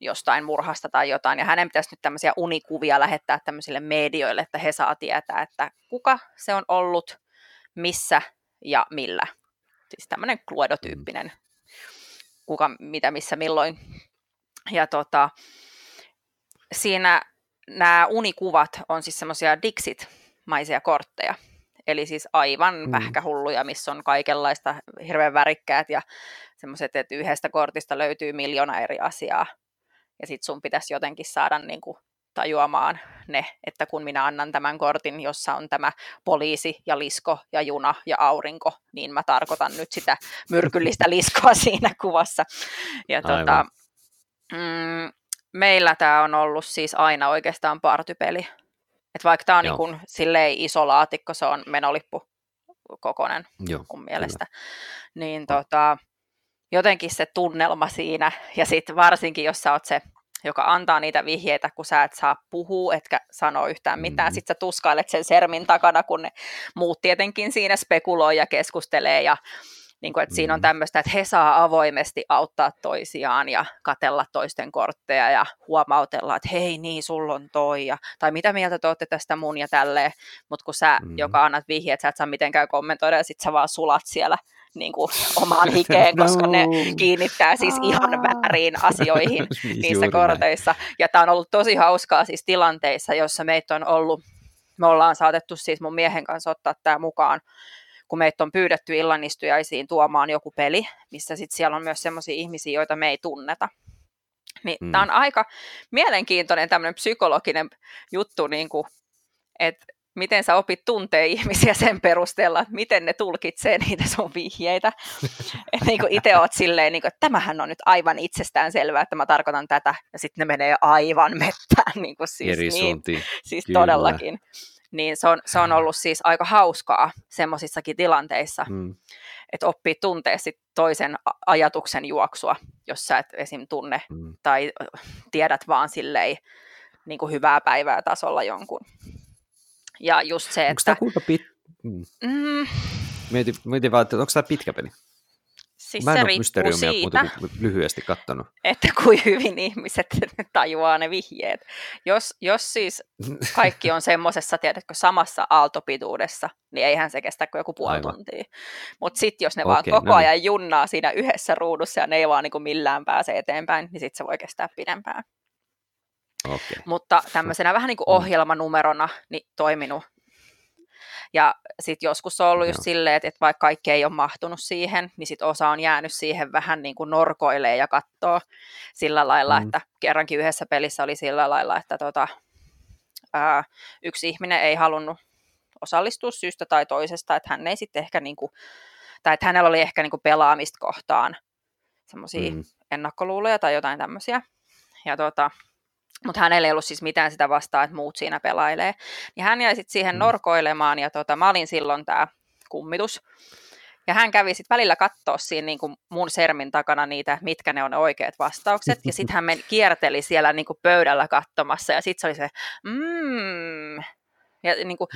jostain murhasta tai jotain, ja hänen pitäisi nyt tämmöisiä unikuvia lähettää tämmöisille medioille, että he saa tietää, että kuka se on ollut, missä ja millä. Siis tämmöinen Cluedo-tyyppinen, kuka, mitä, missä, milloin. Ja tota, siinä nämä unikuvat on siis semmoisia Dixit-maisia kortteja, eli siis aivan mm. pähkähulluja, missä on kaikenlaista hirveän värikkäät ja semmoiset, että yhdestä kortista löytyy miljoona eri asiaa ja sitten sun pitäisi jotenkin saada niin kuin, tajuamaan ne, että kun minä annan tämän kortin, jossa on tämä poliisi ja lisko ja juna ja aurinko, niin mä tarkoitan nyt sitä myrkyllistä liskoa siinä kuvassa. Ja tota, mm, meillä tämä on ollut siis aina oikeastaan partypeli. Et vaikka tämä on niin kun, silleen iso laatikko, se on menolippu kokonen Joo, mun mielestä, kyllä. niin tota, jotenkin se tunnelma siinä, ja sitten varsinkin, jos sä oot se, joka antaa niitä vihjeitä, kun sä et saa puhua, etkä sanoa yhtään mitään, mm. sitten sä tuskailet sen sermin takana, kun ne muut tietenkin siinä spekuloi ja keskustelee, ja niin kuin, että mm. siinä on mm. tämmöistä, että he saa avoimesti auttaa toisiaan ja katella toisten kortteja ja huomautella, että hei niin, sulla on toi, ja, tai mitä mieltä te olette tästä mun ja tälleen, mutta kun sä, mm. joka annat vihjeet, sä et saa mitenkään kommentoida ja sit sä vaan sulat siellä niin kuin omaan hikeen, koska no. ne kiinnittää siis ihan väärin asioihin niin niissä korteissa. Näin. Ja tämä on ollut tosi hauskaa siis tilanteissa, jossa meitä on ollut, me ollaan saatettu siis mun miehen kanssa ottaa tämä mukaan, kun meitä on pyydetty illanistujaisiin tuomaan joku peli, missä sitten siellä on myös sellaisia ihmisiä, joita me ei tunneta. Niin mm. Tämä on aika mielenkiintoinen tämmöinen psykologinen juttu, niin kuin, että miten sä opit tuntee ihmisiä sen perusteella, että miten ne tulkitsee niitä sun vihjeitä. Et niin kuin itse oot silleen, niin kuin, että tämähän on nyt aivan itsestään selvää, että mä tarkoitan tätä, ja sitten ne menee aivan mettään. Niin kuin siis, Eri niin, siis todellakin. Niin se on, se on ollut siis aika hauskaa semmoisissakin tilanteissa, mm. että oppii tuntee sit toisen ajatuksen juoksua, jos sä et esim. tunne mm. tai tiedät vaan silleen niin kuin hyvää päivää tasolla jonkun. Ja just se, onko että... Onko kuinka pit... Mm. Mm. Mietin, mietin vaan, että onko tämä pitkä peli? Siis Mä en ole Mysteriumia siitä, lyhyesti katsonut. Että kuin hyvin ihmiset tajuaa ne vihjeet. Jos, jos siis kaikki on semmoisessa, tiedätkö, samassa aaltopituudessa, niin eihän se kestä kuin joku puoli Aivan. tuntia. Mutta sitten jos ne okay, vaan koko no. Niin. ajan junnaa siinä yhdessä ruudussa ja ne ei vaan niin kuin millään pääse eteenpäin, niin sitten se voi kestää pidempään. Okay. Mutta tämmöisenä vähän niin kuin mm. ohjelmanumerona niin toiminut. Ja sitten joskus on ollut just silleen, että, että vaikka kaikki ei ole mahtunut siihen, niin sitten osa on jäänyt siihen vähän niin kuin norkoilee ja katsoo sillä lailla, mm. että kerrankin yhdessä pelissä oli sillä lailla, että tota, ää, yksi ihminen ei halunnut osallistua syystä tai toisesta, että hän ei sitten ehkä niin kuin, tai että hänellä oli ehkä niin kuin pelaamista kohtaan semmoisia mm. ennakkoluuloja tai jotain tämmöisiä. Ja tota, mutta hänellä ei ollut siis mitään sitä vastaa, että muut siinä pelailee. Niin hän jäi sitten siihen mm. norkoilemaan, ja tota, mä olin silloin tämä kummitus. Ja hän kävi sitten välillä katsoa siinä niin kuin mun sermin takana niitä, mitkä ne on ne oikeat vastaukset. Ja sitten hän meni, kierteli siellä niin kuin pöydällä katsomassa, ja sitten se oli se, mm, ja niin kuin,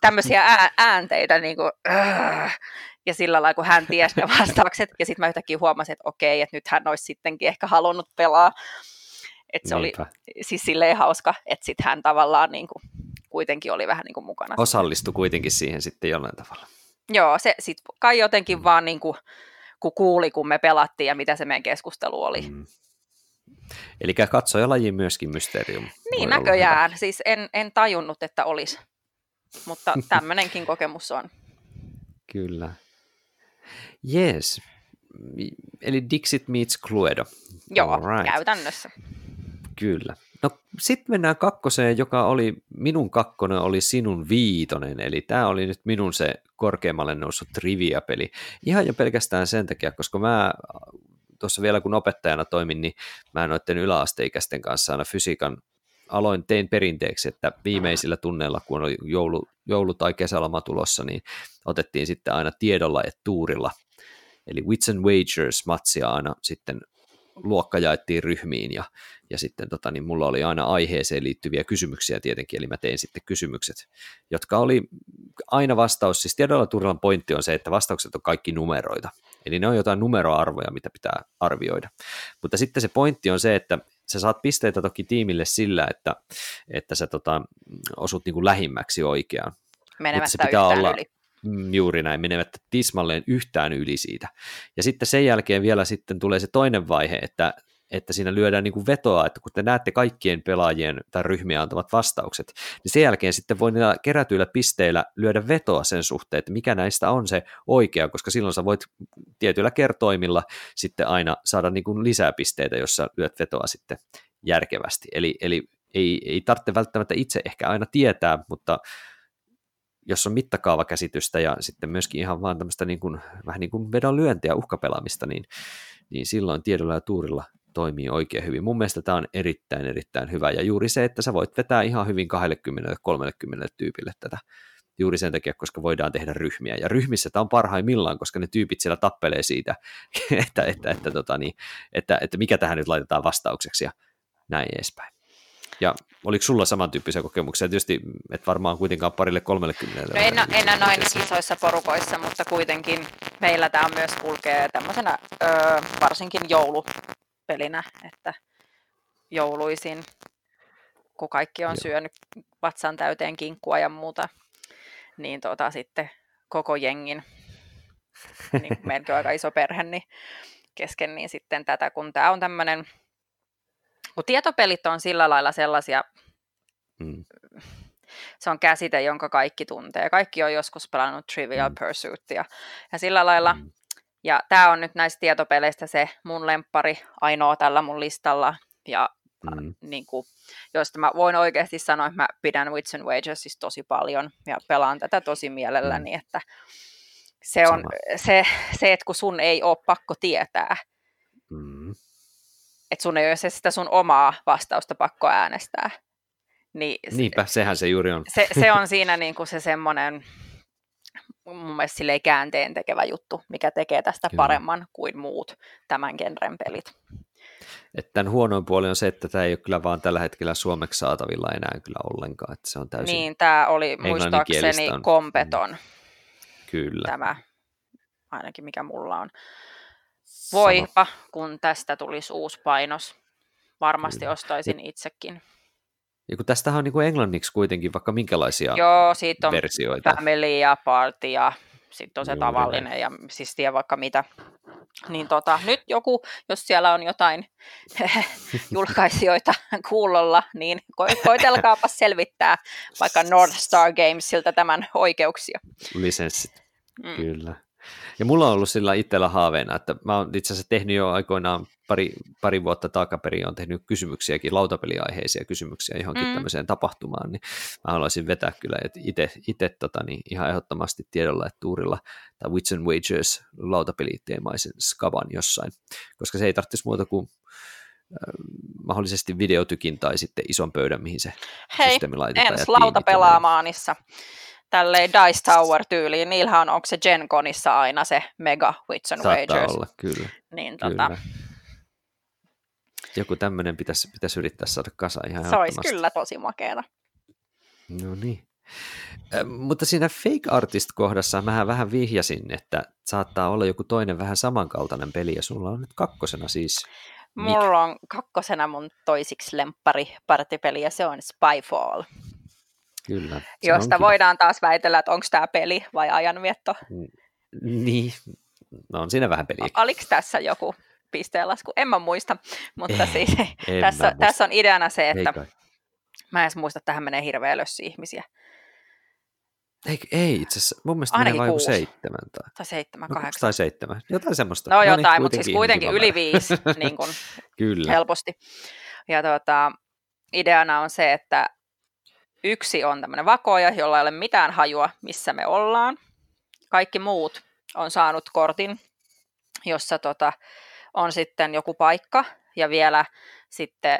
tämmöisiä äänteitä, niin kuin, äh, ja sillä lailla, kun hän tiesi ne vastaukset, ja sitten mä yhtäkkiä huomasin, että okei, että nyt hän olisi sittenkin ehkä halunnut pelaa. Että se Niinpä. oli siis silleen hauska, että sitten hän tavallaan niin kuin, kuitenkin oli vähän niin kuin mukana. Osallistui kuitenkin siihen sitten jollain tavalla. Joo, se sitten kai jotenkin mm. vaan niin kuin, kun kuuli, kun me pelattiin ja mitä se meidän keskustelu oli. Mm. Eli laji myöskin mysterium. Niin, näköjään. Siis en, en tajunnut, että olisi, mutta tämmöinenkin kokemus on. Kyllä. Yes. Eli Dixit meets Cluedo. Joo, right. käytännössä. Kyllä. No sitten mennään kakkoseen, joka oli, minun kakkonen oli sinun viitonen, eli tämä oli nyt minun se korkeammalle noussut trivia-peli. Ihan jo pelkästään sen takia, koska mä tuossa vielä kun opettajana toimin, niin mä noiden yläasteikäisten kanssa aina fysiikan aloin, tein perinteeksi, että viimeisillä tunneilla, kun oli joulu, joulu- tai kesäloma tulossa, niin otettiin sitten aina tiedolla ja tuurilla, eli Wits and Wagers matsia aina sitten luokka jaettiin ryhmiin ja, ja sitten tota, niin mulla oli aina aiheeseen liittyviä kysymyksiä tietenkin, eli mä tein sitten kysymykset, jotka oli aina vastaus, siis tiedolla Turilan pointti on se, että vastaukset on kaikki numeroita, eli ne on jotain numeroarvoja, mitä pitää arvioida, mutta sitten se pointti on se, että sä saat pisteitä toki tiimille sillä, että, että sä tota, osut niin kuin lähimmäksi oikeaan. Menemättä mutta se pitää olla, yli. Mm, juuri näin, menevät tismalleen yhtään yli siitä. Ja sitten sen jälkeen vielä sitten tulee se toinen vaihe, että, että siinä lyödään niin kuin vetoa, että kun te näette kaikkien pelaajien tai ryhmien antamat vastaukset, niin sen jälkeen sitten voi niillä kerätyillä pisteillä lyödä vetoa sen suhteen, että mikä näistä on se oikea, koska silloin sä voit tietyillä kertoimilla sitten aina saada niin kuin lisää pisteitä, jos sä lyöt vetoa sitten järkevästi. Eli, eli ei, ei tarvitse välttämättä itse ehkä aina tietää, mutta jos on mittakaavakäsitystä ja sitten myöskin ihan vaan tämmöistä niin kuin, vähän niin kuin vedon lyöntiä uhkapelaamista, niin, niin silloin tiedolla ja tuurilla toimii oikein hyvin. Mun mielestä tämä on erittäin, erittäin hyvä. Ja juuri se, että sä voit vetää ihan hyvin 20-30 tyypille tätä juuri sen takia, koska voidaan tehdä ryhmiä. Ja ryhmissä tämä on parhaimmillaan, koska ne tyypit siellä tappelee siitä, että, että, että, tota niin, että, että mikä tähän nyt laitetaan vastaukseksi ja näin edespäin. Ja oliko sulla samantyyppisiä kokemuksia? Tietysti et varmaan kuitenkaan parille kolmelle No en, en noin isoissa porukoissa, mutta kuitenkin meillä tämä myös kulkee tämmöisenä ö, varsinkin joulupelinä, että jouluisin, kun kaikki on Joo. syönyt vatsan täyteen kinkkua ja muuta, niin tota, sitten koko jengin, niin meilläkin on aika iso perhe, niin kesken, niin sitten tätä, kun tämä on tämmöinen, kun tietopelit on sillä lailla sellaisia, mm. se on käsite, jonka kaikki tuntee. Kaikki on joskus pelannut Trivial mm. Pursuitia. Ja sillä lailla, mm. ja tämä on nyt näistä tietopeleistä se mun lempari ainoa tällä mun listalla, ja mm. niin kuin, josta mä voin oikeasti sanoa, että mä pidän Wits and Wages tosi paljon, ja pelaan tätä tosi mielelläni, mm. että se on se, se, että kun sun ei ole pakko tietää, mm. Että sun ei ole se sitä sun omaa vastausta pakko äänestää. Niin Niinpä, se, sehän se juuri on. Se, se on siinä niin kuin se semmoinen mun mielestä käänteen tekevä juttu, mikä tekee tästä Kyllä. paremman kuin muut tämän genren pelit. Että tämän huonoin puoli on se, että tämä ei ole kyllä vaan tällä hetkellä suomeksi saatavilla enää kyllä ollenkaan, että se on täysin Niin, tämä oli muistaakseni kompeton. Mm Kyllä. Tämä, ainakin mikä mulla on. Voipa, kun tästä tulisi uusi painos. Varmasti Kyllä. ostaisin itsekin. Ja kun tästähän on niin kuin englanniksi kuitenkin vaikka minkälaisia Joo, siitä on versioita. Family ja Party ja sitten on se Juuri tavallinen ja siis tiedä vaikka mitä. Niin tota, nyt joku, jos siellä on jotain julkaisijoita kuulolla, niin ko- koitelkaapa selvittää vaikka North Star Gamesilta tämän oikeuksia. Lisenssit, mm. kyllä. Ja mulla on ollut sillä itsellä haaveena, että mä oon itse asiassa tehnyt jo aikoinaan pari, pari vuotta takaperin, on tehnyt kysymyksiäkin, lautapeliaiheisia kysymyksiä johonkin mm. tämmöiseen tapahtumaan, niin mä haluaisin vetää kyllä itse tota, niin ihan ehdottomasti tiedolla, että tuurilla tai Wits and Wagers lautapeliteemaisen skaban jossain, koska se ei tarvitsisi muuta kuin äh, mahdollisesti videotykin tai sitten ison pöydän, mihin se Hei, systeemi laitetaan. Hei, lautapelaamaanissa tälleen Dice Tower-tyyliin, niillähän on, onko se Gen Conissa aina se Mega Wits and Saattaa Wagers? olla, kyllä. Niin, tota, kyllä. Joku tämmöinen pitäisi, pitäisi yrittää saada kasa ihan Se olisi kyllä tosi makeena. No niin. Äh, mutta siinä fake artist-kohdassa mä vähän vihjasin, että saattaa olla joku toinen vähän samankaltainen peli, ja sulla on nyt kakkosena siis... Mulla on kakkosena mun toisiksi lemppari partipeli, ja se on Spyfall. Kyllä. Josta voidaan taas väitellä, että onko tämä peli vai ajanvietto. Niin, no on siinä vähän peliä. Oliko tässä joku pisteenlasku? En mä muista, mutta ei, siis tässä, muista. tässä on ideana se, että mä en edes muista, että tähän menee hirveä lössi ihmisiä. Ei, ei itse asiassa, mun mielestä Ainakin menee vain seitsemän. Tai, tai seitsemän, no, kahdeksan. Tai seitsemän, jotain semmoista. No, no jotain, niin, mutta siis kuitenkin yli viisi niin kuin Kyllä. helposti. Ja tuota, ideana on se, että Yksi on tämmöinen vakoja, jolla ei ole mitään hajua, missä me ollaan. Kaikki muut on saanut kortin, jossa tota, on sitten joku paikka ja vielä sitten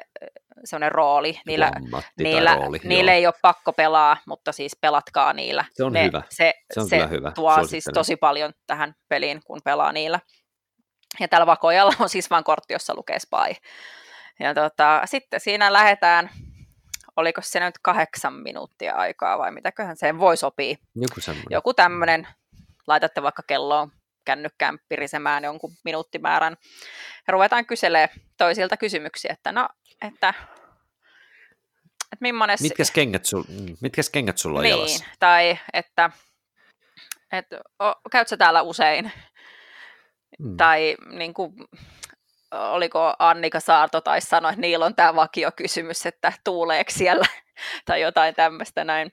semmoinen rooli. Niillä, niillä, rooli, niillä ei ole pakko pelaa, mutta siis pelatkaa niillä. Se on ne, hyvä. Se, se, on se hyvä. tuo siis tosi paljon tähän peliin, kun pelaa niillä. Ja tällä vakojalla on siis vain kortti, jossa lukee spy. Ja tota, sitten siinä lähdetään oliko se nyt kahdeksan minuuttia aikaa vai mitäköhän se voi sopii. Joku semmoinen. Joku tämmöinen, laitatte vaikka kelloon kännykkään pirisemään jonkun minuuttimäärän. Ja ruvetaan kyselemään toisilta kysymyksiä, että no, että, että millainen... Mitkäs kengät, sul, mm, mitkäs kengät sulla on niin, jalassa? tai että, että o, käytkö täällä usein? Hmm. Tai niin kuin, oliko Annika Saarto tai sanoi, että niillä on tämä vakiokysymys, että tuuleeko siellä tai jotain tämmöistä näin.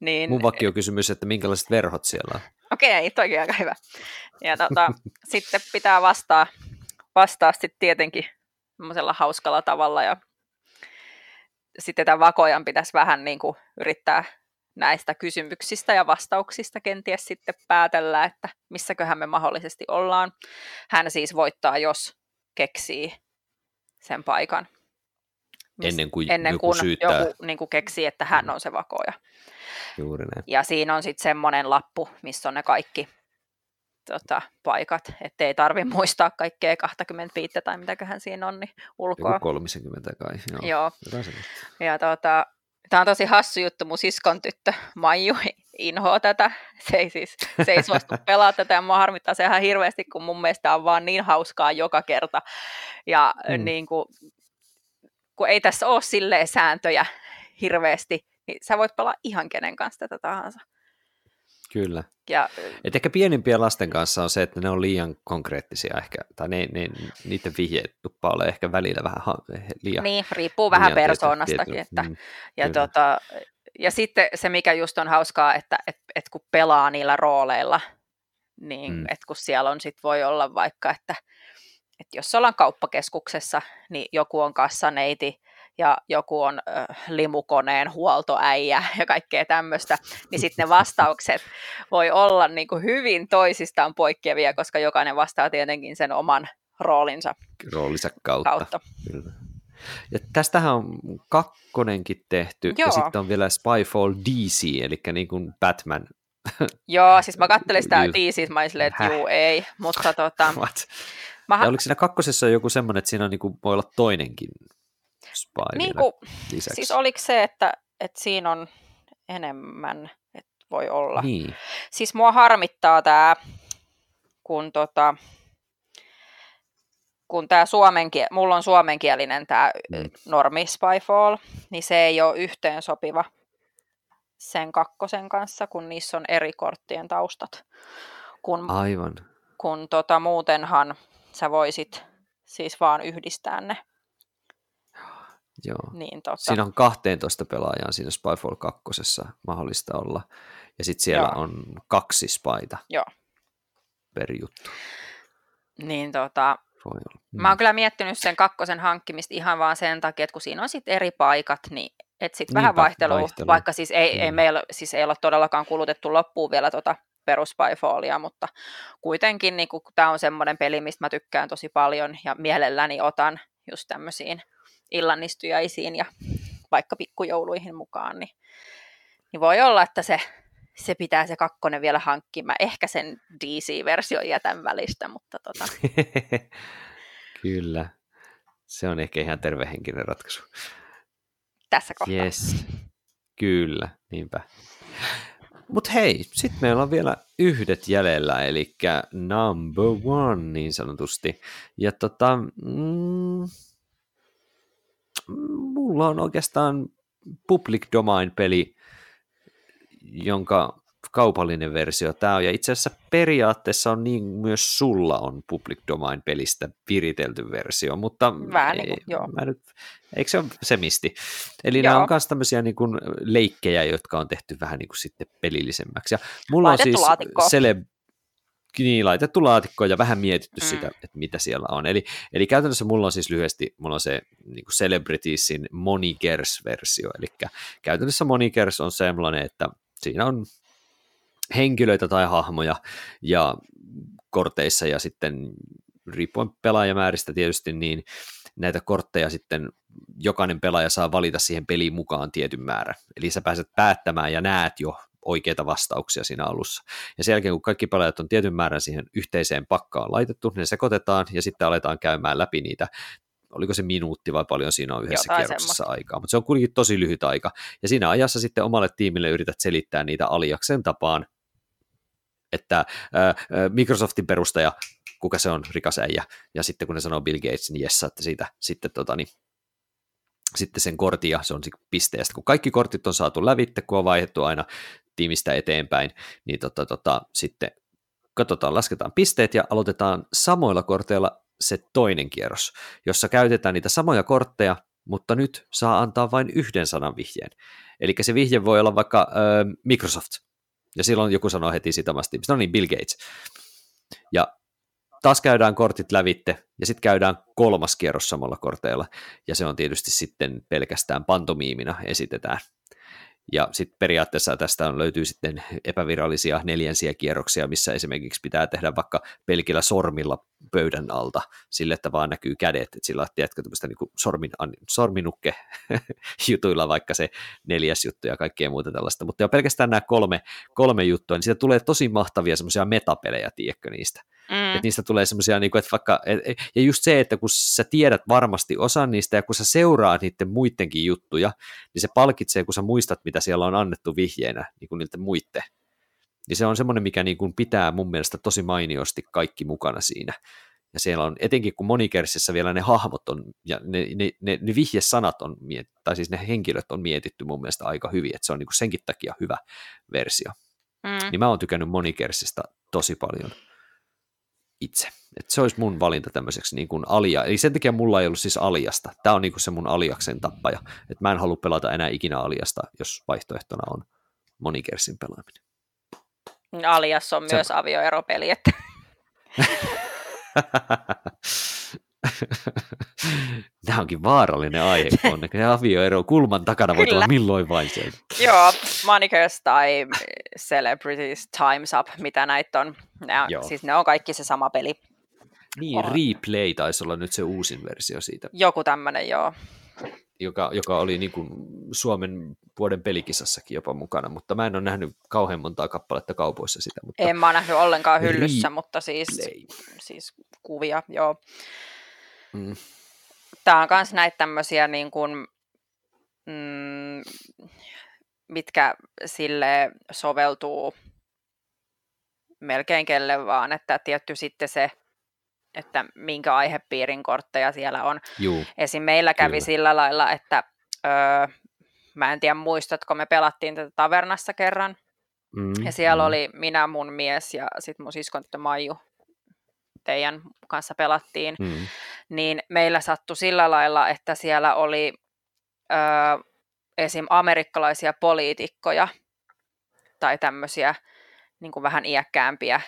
Niin, Mun vakiokysymys, että minkälaiset verhot siellä on. Okei, okay, toki aika hyvä. Ja tota, sitten pitää vastaa, vastaa sitten tietenkin hauskalla tavalla ja sitten tämän vakojan pitäisi vähän niin kuin yrittää näistä kysymyksistä ja vastauksista kenties sitten päätellä, että missäköhän me mahdollisesti ollaan. Hän siis voittaa, jos keksii sen paikan. Ennen kuin ennen joku kuin syyttää. joku niin kuin keksii, että hän on se vakoja. Juuri näin. Ja siinä on sitten semmoinen lappu, missä on ne kaikki tota, paikat, ettei tarvi muistaa kaikkea 25 tai mitäköhän siinä on, niin ulkoa. Joku 30 kai, joo. joo. Ja tota, Tämä on tosi hassu juttu. Mun siskon tyttö Maiju inhoa tätä. Se ei siis se ei suostu pelaa tätä ja mua harmittaa se ihan hirveästi, kun mun mielestä on vaan niin hauskaa joka kerta. Ja mm. niin kuin, kun ei tässä ole silleen sääntöjä hirveästi, niin sä voit pelaa ihan kenen kanssa tätä tahansa. Kyllä. Ja, Et ehkä pienimpien lasten kanssa on se, että ne on liian konkreettisia ehkä, tai ne, ne, niiden vihjetuppa ole ehkä välillä vähän liian Niin, riippuu vähän persoonastakin. Että, mm, ja, tota, ja sitten se, mikä just on hauskaa, että et, et kun pelaa niillä rooleilla, niin mm. että kun siellä on sit voi olla vaikka, että, että jos ollaan kauppakeskuksessa, niin joku on kassaneiti, ja joku on äh, limukoneen huoltoäijä ja kaikkea tämmöistä, niin sitten ne vastaukset voi olla niin kuin hyvin toisistaan poikkeavia, koska jokainen vastaa tietenkin sen oman roolinsa, roolinsa kautta. kautta. Kyllä. Ja tästähän on kakkonenkin tehty, Joo. ja sitten on vielä Spyfall DC, eli niin kuin Batman. Joo, siis mä kattelin sitä DC, mä olin että juu ei, mutta tota... What? Mä... Ja oliko siinä kakkosessa joku semmoinen, että siinä on, niin kuin, voi olla toinenkin spy niin kuin, lisäksi. Siis oliko se, että, että siinä on enemmän, että voi olla. Niin. Siis mua harmittaa tämä, kun tota, kun tämä suomenkie- mulla on suomenkielinen tämä mm. normi Spyfall, niin se ei ole yhteen sopiva sen kakkosen kanssa, kun niissä on eri korttien taustat. Kun, Aivan. Kun tota, muutenhan sä voisit siis vaan yhdistää ne Joo. Niin, tota. Siinä on 12 pelaajaa siinä Spyfall 2 mahdollista olla. Ja sitten siellä Joo. on kaksi spaita Joo. per juttu. Niin tota, Voi olla. Mm. mä oon kyllä miettinyt sen kakkosen hankkimista ihan vaan sen takia, että kun siinä on sitten eri paikat, niin et sit Niinpä, vähän vaihtelua, vaihtelu. vaikka siis ei, mm. ei meillä siis ei ole todellakaan kulutettu loppuun vielä tota perus Spyfallia, mutta kuitenkin niin tämä on semmoinen peli, mistä mä tykkään tosi paljon ja mielelläni otan just tämmöisiin illanistujaisiin ja vaikka pikkujouluihin mukaan, niin, niin voi olla, että se, se pitää se kakkonen vielä hankkia. Mä ehkä sen DC-version jätän välistä, mutta tota. Kyllä. Se on ehkä ihan tervehenkinen ratkaisu. Tässä kohtaa. Yes. Kyllä, niinpä. Mutta hei, sitten meillä on vielä yhdet jäljellä, eli number one niin sanotusti. Ja tota, mm, mulla on oikeastaan public domain-peli, jonka kaupallinen versio tämä on, ja itse asiassa periaatteessa on niin myös sulla on public domain pelistä viritelty versio, mutta Vähän niin kuin, joo. Mä nyt, eikö se ole semisti? Eli joo. nämä on myös tämmöisiä niin kuin leikkejä, jotka on tehty vähän niin kuin sitten pelillisemmäksi. Ja mulla Laitettu on siis laatikko. Cele, niin, laitettu laatikko ja vähän mietitty mm. sitä, että mitä siellä on. Eli, eli käytännössä mulla on siis lyhyesti, mulla on se niin kuin Celebritiesin Monikers-versio, eli käytännössä Monikers on sellainen, että siinä on henkilöitä tai hahmoja ja korteissa ja sitten riippuen pelaajamääristä tietysti, niin näitä kortteja sitten jokainen pelaaja saa valita siihen peliin mukaan tietyn määrän. Eli sä pääset päättämään ja näet jo oikeita vastauksia siinä alussa. Ja sen jälkeen, kun kaikki pelaajat on tietyn määrän siihen yhteiseen pakkaan laitettu, ne sekoitetaan ja sitten aletaan käymään läpi niitä oliko se minuutti vai paljon siinä on yhdessä Jotain kierroksessa semmoista. aikaa, mutta se on kuitenkin tosi lyhyt aika. Ja siinä ajassa sitten omalle tiimille yrität selittää niitä aliaksen tapaan, että äh, Microsoftin perustaja, kuka se on, rikas äijä, ja sitten kun ne sanoo Bill Gates, niin jes, että siitä sitten tota, niin, sitten sen kortin ja se on pisteestä. Kun kaikki kortit on saatu lävitte, kun on vaihdettu aina tiimistä eteenpäin, niin tota, tota, sitten katsotaan, lasketaan pisteet ja aloitetaan samoilla korteilla se toinen kierros, jossa käytetään niitä samoja kortteja, mutta nyt saa antaa vain yhden sanan vihjeen. Eli se vihje voi olla vaikka äh, Microsoft, ja silloin joku sanoo heti sitä omasta no niin, Bill Gates. Ja taas käydään kortit lävitte, ja sitten käydään kolmas kierros samalla korteilla, ja se on tietysti sitten pelkästään pantomiimina esitetään. Ja sitten periaatteessa tästä on, löytyy sitten epävirallisia neljänsiä kierroksia, missä esimerkiksi pitää tehdä vaikka pelkillä sormilla pöydän alta sille, että vaan näkyy kädet, että sillä tiedätkö tämmöistä niin sormin, sorminukke jutuilla vaikka se neljäs juttu ja kaikkea muuta tällaista, mutta jo pelkästään nämä kolme, kolme juttua, niin siitä tulee tosi mahtavia semmoisia metapelejä, tiedätkö niistä. Mm. Että niistä tulee semmoisia, niin että vaikka, ja just se, että kun sä tiedät varmasti osan niistä ja kun sä seuraat niiden muidenkin juttuja, niin se palkitsee, kun sä muistat, mitä siellä on annettu vihjeenä niin kuin niiltä muitte. Niin se on semmoinen, mikä niin kuin pitää mun mielestä tosi mainiosti kaikki mukana siinä. Ja siellä on, etenkin kun monikersissä vielä ne hahmot on, ja ne, ne, ne, ne vihjesanat on, tai siis ne henkilöt on mietitty mun mielestä aika hyvin, että se on niin kuin senkin takia hyvä versio. Mm. Niin mä oon tykännyt monikersistä tosi paljon itse. Et se olisi mun valinta tämmöiseksi niin kuin alia. Eli sen takia mulla ei ollut siis aliasta. Tämä on niin kuin se mun aliaksen tappaja. Et mä en halua pelata enää ikinä aliasta, jos vaihtoehtona on monikersin pelaaminen. Alias on se... myös avioeropeli, että... Tämä onkin vaarallinen aihe, kun on avioero kulman takana voi tulla milloin vain sieltä. Joo, Monikers tai Celebrities Times Up, mitä näitä on. Nämä, siis ne on kaikki se sama peli. Niin, on. Replay taisi olla nyt se uusin versio siitä. Joku tämmöinen, joo. Joka, joka oli niin kuin Suomen vuoden pelikisassakin jopa mukana, mutta mä en ole nähnyt kauhean montaa kappaletta kaupoissa sitä. Mutta... En mä ole nähnyt ollenkaan hyllyssä, Replay. mutta siis, siis kuvia, joo. Mm. Tämä on myös näitä tämmöisiä, niin kuin, mm, mitkä sille soveltuu melkein kelle vaan, että tietty sitten se, että minkä aihepiirin kortteja siellä on. Juu, Esim. meillä kävi kyllä. sillä lailla, että öö, mä en tiedä muistatko, me pelattiin tätä tavernassa kerran, mm, ja siellä mm. oli minä, mun mies ja sitten mun siskon Maiju teidän kanssa pelattiin, mm. Niin meillä sattui sillä lailla, että siellä oli ö, esim. amerikkalaisia poliitikkoja tai tämmöisiä niin kuin vähän iäkkäämpiä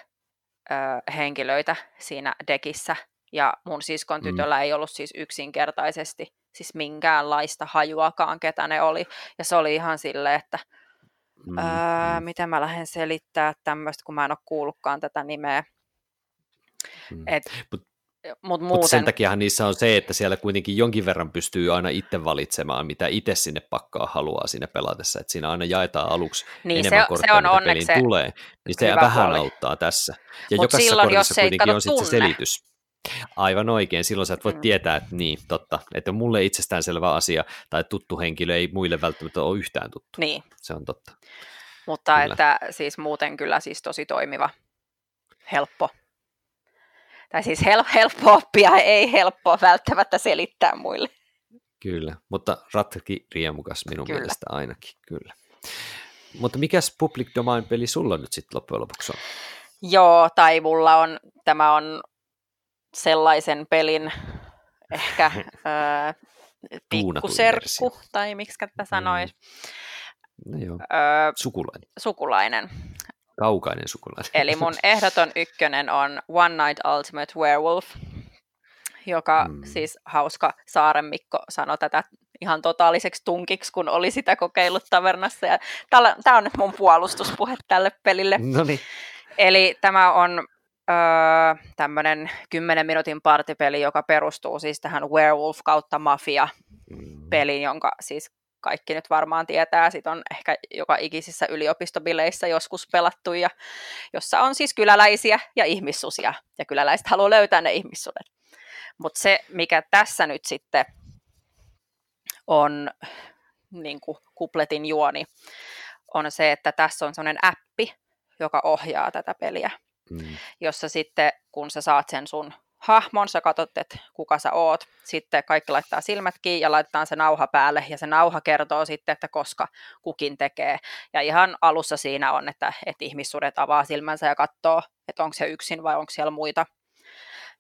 ö, henkilöitä siinä dekissä. Ja mun siskon mm. tytöllä mm. ei ollut siis yksinkertaisesti siis minkäänlaista hajuakaan, ketä ne oli. Ja se oli ihan silleen, että mm. öö, miten mä lähden selittää tämmöistä, kun mä en ole kuullutkaan tätä nimeä. Mm. Et, Mut, mut muuten... Mut sen takiahan niissä on se, että siellä kuitenkin jonkin verran pystyy aina itse valitsemaan, mitä itse sinne pakkaa haluaa siinä pelatessa, että siinä aina jaetaan aluksi niin, enemmän se, kortteja, se on mitä peliin tulee, niin se vähän puoli. auttaa tässä. Ja Mut jokaisessa silloin, kortissa kuitenkin on sitten se selitys. Aivan oikein, silloin sä et voi mm. tietää, että niin, totta, että mulle itsestäänselvä asia tai tuttu henkilö ei muille välttämättä ole yhtään tuttu. Niin. Se on totta. Mutta kyllä. että siis muuten kyllä siis tosi toimiva, helppo tai siis hel- helppo oppia, ei helppoa välttämättä selittää muille. Kyllä, mutta ratki riemukas minun kyllä. mielestä ainakin, kyllä. Mutta mikäs Public Domain-peli sulla nyt sitten loppujen lopuksi on? Joo, tai mulla on, tämä on sellaisen pelin ehkä äh, pikkuserkku, tai miksi tätä sanoisi. Mm. No joo. Öö, sukulainen. Sukulainen. Kaukainen sukulainen. Eli mun ehdoton ykkönen on One Night Ultimate Werewolf, joka mm. siis hauska Saaren Mikko sanoi tätä ihan totaaliseksi tunkiksi, kun oli sitä kokeillut tavernassa. Ja tämä on nyt mun puolustuspuhe tälle pelille. Noniin. Eli tämä on öö, tämmöinen 10 minuutin partipeli, joka perustuu siis tähän Werewolf kautta Mafia mm. peliin, jonka siis kaikki nyt varmaan tietää, sit on ehkä joka ikisissä yliopistobileissä joskus pelattu, ja, jossa on siis kyläläisiä ja ihmissusia, ja kyläläiset haluaa löytää ne ihmissudet. Mutta se, mikä tässä nyt sitten on niin kuin kupletin juoni, on se, että tässä on sellainen appi, joka ohjaa tätä peliä, mm. jossa sitten kun sä saat sen sun hahmon, sä katsot, että kuka sä oot, sitten kaikki laittaa silmät kiinni ja laitetaan se nauha päälle, ja se nauha kertoo sitten, että koska kukin tekee. Ja ihan alussa siinä on, että, että ihmissuudet avaa silmänsä ja katsoo, että onko se yksin vai onko siellä muita,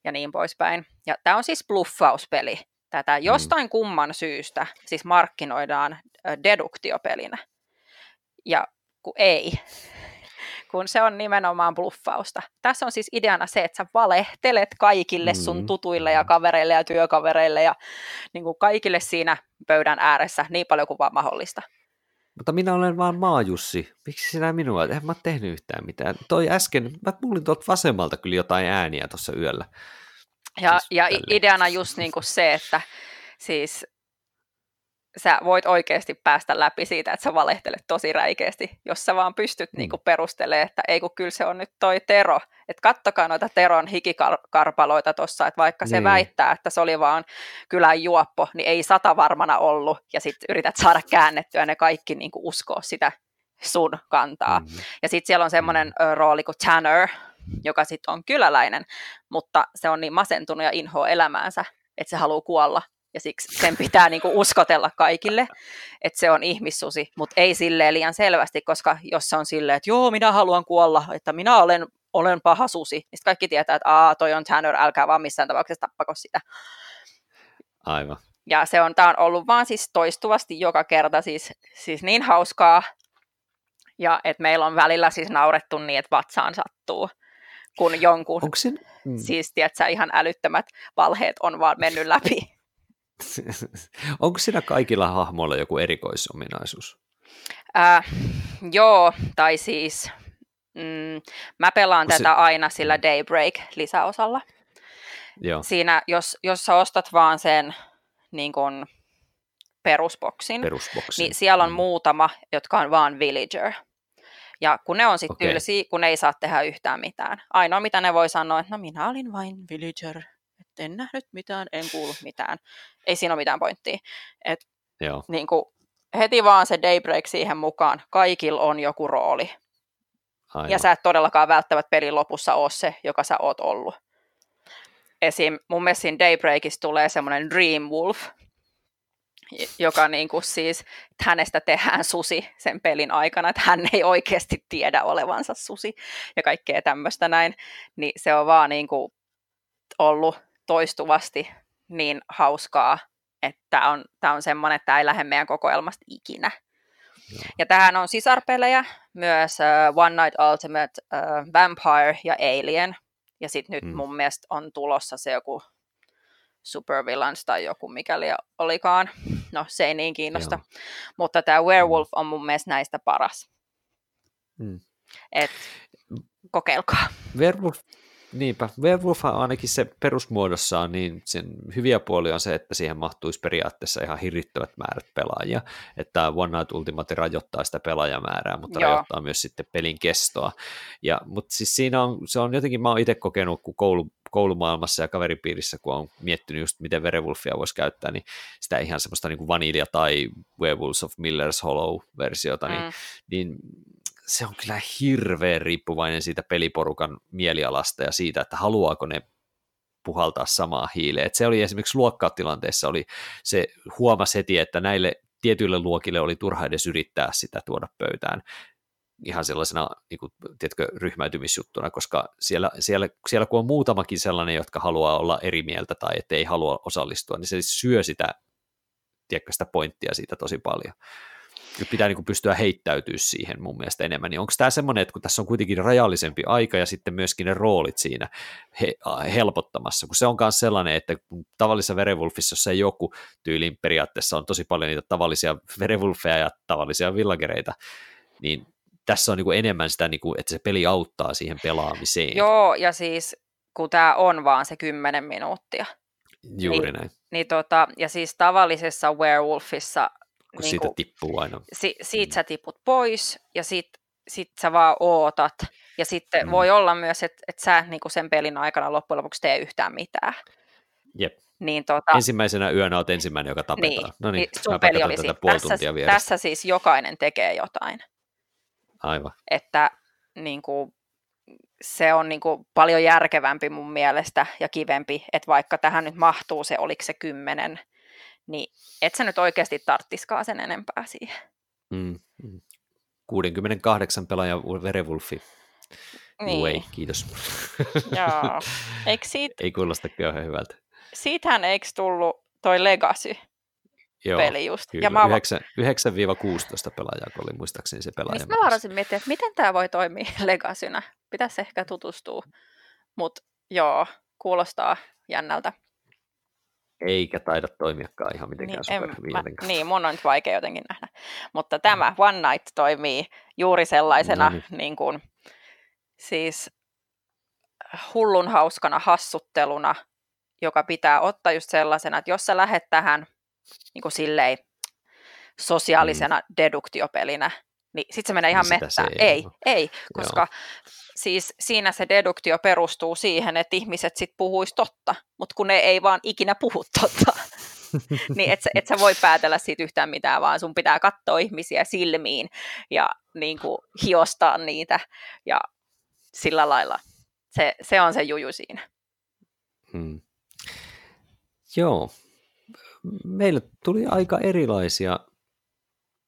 ja niin poispäin. Ja tämä on siis bluffauspeli. Tätä mm. jostain kumman syystä siis markkinoidaan deduktiopelinä. Ja kun ei, kun se on nimenomaan bluffausta. Tässä on siis ideana se, että sä valehtelet kaikille sun mm. tutuille ja kavereille ja työkavereille ja niin kuin kaikille siinä pöydän ääressä niin paljon kuin vaan mahdollista. Mutta minä olen vaan maajussi. Miksi sinä minua? En mä tehnyt yhtään mitään. Toi äsken, mä kuulin tuolta vasemmalta kyllä jotain ääniä tuossa yöllä. Ja, siis ja ideana just niin kuin se, että siis sä voit oikeasti päästä läpi siitä, että sä valehtelet tosi räikeästi, jos sä vaan pystyt mm. niinku perustelemaan, että ei kun kyllä se on nyt toi Tero, että kattokaa noita Teron hikikarpaloita tuossa, että vaikka niin. se väittää, että se oli vaan kylän juoppo, niin ei sata varmana ollut, ja sitten yrität saada käännettyä ne kaikki niinku uskoa sitä sun kantaa. Mm-hmm. Ja sitten siellä on semmoinen mm-hmm. rooli kuin Tanner, joka sitten on kyläläinen, mutta se on niin masentunut ja inhoa elämäänsä, että se haluaa kuolla ja siksi sen pitää niin kuin uskotella kaikille, että se on ihmissusi, mutta ei silleen liian selvästi, koska jos se on silleen, että joo, minä haluan kuolla, että minä olen, olen paha susi, niin kaikki tietää, että aa, toi on Tanner, älkää vaan missään tapauksessa tappako sitä. Aivan. Ja se on, tämä on ollut vaan siis toistuvasti joka kerta siis, siis niin hauskaa, ja että meillä on välillä siis naurettu niin, että vatsaan sattuu, kun jonkun, Onko mm. siis tiedätkö, ihan älyttömät valheet on vaan mennyt läpi. Onko siinä kaikilla hahmoilla joku erikoisominaisuus? Äh, joo, tai siis mm, mä pelaan Onko tätä se... aina sillä. Daybreak-lisäosalla. Joo. Siinä, jos, jos sä ostat vaan sen niin kun, perusboksin, perusboksin, niin siellä on mm. muutama, jotka on vaan villager. Ja kun ne on sitten okay. tylsiä, kun ne ei saa tehdä yhtään mitään. Ainoa mitä ne voi sanoa, että no minä olin vain villager en nähnyt mitään, en kuullut mitään. Ei siinä ole mitään pointtia. Et, Joo. Niin kuin, heti vaan se daybreak siihen mukaan. Kaikilla on joku rooli. Aivan. Ja sä et todellakaan välttämättä pelin lopussa ole se, joka sä oot ollut. Esim. mun mielestä siinä Daybreakissa tulee semmoinen Dream Wolf, joka niin kuin siis, että hänestä tehdään susi sen pelin aikana, että hän ei oikeasti tiedä olevansa susi ja kaikkea tämmöistä näin, niin se on vaan niin kuin ollut toistuvasti niin hauskaa, että tämä on, tää on semmoinen, että tämä ei lähde meidän kokoelmasta ikinä. Ja tähän on sisarpelejä, myös uh, One Night Ultimate, uh, Vampire ja Alien. Ja sitten nyt mm. mun mielestä on tulossa se joku Supervillains tai joku mikäli olikaan. No se ei niin kiinnosta. Joo. Mutta tämä Werewolf on mun mielestä näistä paras. Mm. Et kokeilkaa. Werewolf, Niinpä, Werewolf on ainakin se perusmuodossaan, niin sen hyviä puolia on se, että siihen mahtuisi periaatteessa ihan hirvittävät määrät pelaajia, että One Night Ultimate rajoittaa sitä pelaajamäärää, mutta Joo. rajoittaa myös sitten pelin kestoa. Ja, mutta siis siinä on, se on jotenkin, mä oon itse kokenut, kun koulu, koulumaailmassa ja kaveripiirissä, kun on miettinyt just, miten Werewolfia voisi käyttää, niin sitä ihan semmoista niin kuin Vanilla tai Werewolves of Miller's Hollow-versiota, niin, mm. niin se on kyllä hirveän riippuvainen siitä peliporukan mielialasta ja siitä, että haluaako ne puhaltaa samaa hiileen. Et se oli esimerkiksi luokkatilanteessa, oli, se huomasi heti, että näille tietyille luokille oli turha edes yrittää sitä tuoda pöytään ihan sellaisena niin kuin, tiedätkö, ryhmäytymisjuttuna, koska siellä, siellä, siellä kun on muutamakin sellainen, jotka haluaa olla eri mieltä tai ei halua osallistua, niin se syö sitä, tiedätkö, sitä pointtia siitä tosi paljon pitää niin kuin pystyä heittäytyä siihen mun mielestä enemmän, niin onko tämä semmoinen, että kun tässä on kuitenkin rajallisempi aika ja sitten myöskin ne roolit siinä he, helpottamassa, kun se on myös sellainen, että kun tavallisessa Werewolfissa, jossa ei joku tyyliin periaatteessa on tosi paljon niitä tavallisia Werewolfeja ja tavallisia villagereita, niin tässä on niin kuin enemmän sitä, niin kuin, että se peli auttaa siihen pelaamiseen. Joo, ja siis kun tämä on vaan se kymmenen minuuttia. Juuri niin, näin. Niin tota, ja siis tavallisessa Werewolfissa kun niin siitä kuin, tippuu aina. Si, siitä mm. sä tiput pois ja sit, sit sä vaan ootat. Ja sitten mm. voi olla myös, että et sä niin kuin sen pelin aikana loppujen lopuksi tee yhtään mitään. Jep. Niin, tota, Ensimmäisenä yönä olet ensimmäinen, joka tapetaan. Niin, no niin, niin sun peli oli tätä tässä, tässä siis jokainen tekee jotain. Aivan. Että niin kuin, se on niin kuin, paljon järkevämpi mun mielestä ja kivempi, että vaikka tähän nyt mahtuu se, oliko se kymmenen niin et sä nyt oikeasti tarttiskaan sen enempää siihen. Mm. 68 pelaajan Werewolfi. Niin. Way, kiitos. Joo. Eikö siitä... Ei kuulosta kauhean hyvältä. Siitähän eikö tullut toi Legacy Joo, peli just. Kyllä. Ja mä... 9-16 pelaajaa, kun oli muistaakseni se pelaaja. Mistä mä varasin miettiä, että miten tämä voi toimia Legacynä. Pitäisi ehkä tutustua. Mutta joo, kuulostaa jännältä eikä taida toimiakaan ihan mitenkään niin, superhyvin mä, Niin, mun on nyt vaikea jotenkin nähdä. Mutta tämä One Night toimii juuri sellaisena no niin. niin kuin, siis hullun hauskana hassutteluna joka pitää ottaa just sellaisena, että jos sä lähet tähän niin kuin silleen sosiaalisena mm. deduktiopelinä, niin sitten se menee ihan Sitä mettään. ei Ei, ei, koska siis siinä se deduktio perustuu siihen, että ihmiset sitten puhuisi totta, mutta kun ne ei vaan ikinä puhu totta, niin et sä, et sä voi päätellä siitä yhtään mitään, vaan sun pitää katsoa ihmisiä silmiin ja niin kuin, hiostaa niitä ja sillä lailla. Se, se on se juju siinä. Hmm. Joo. Meillä tuli aika erilaisia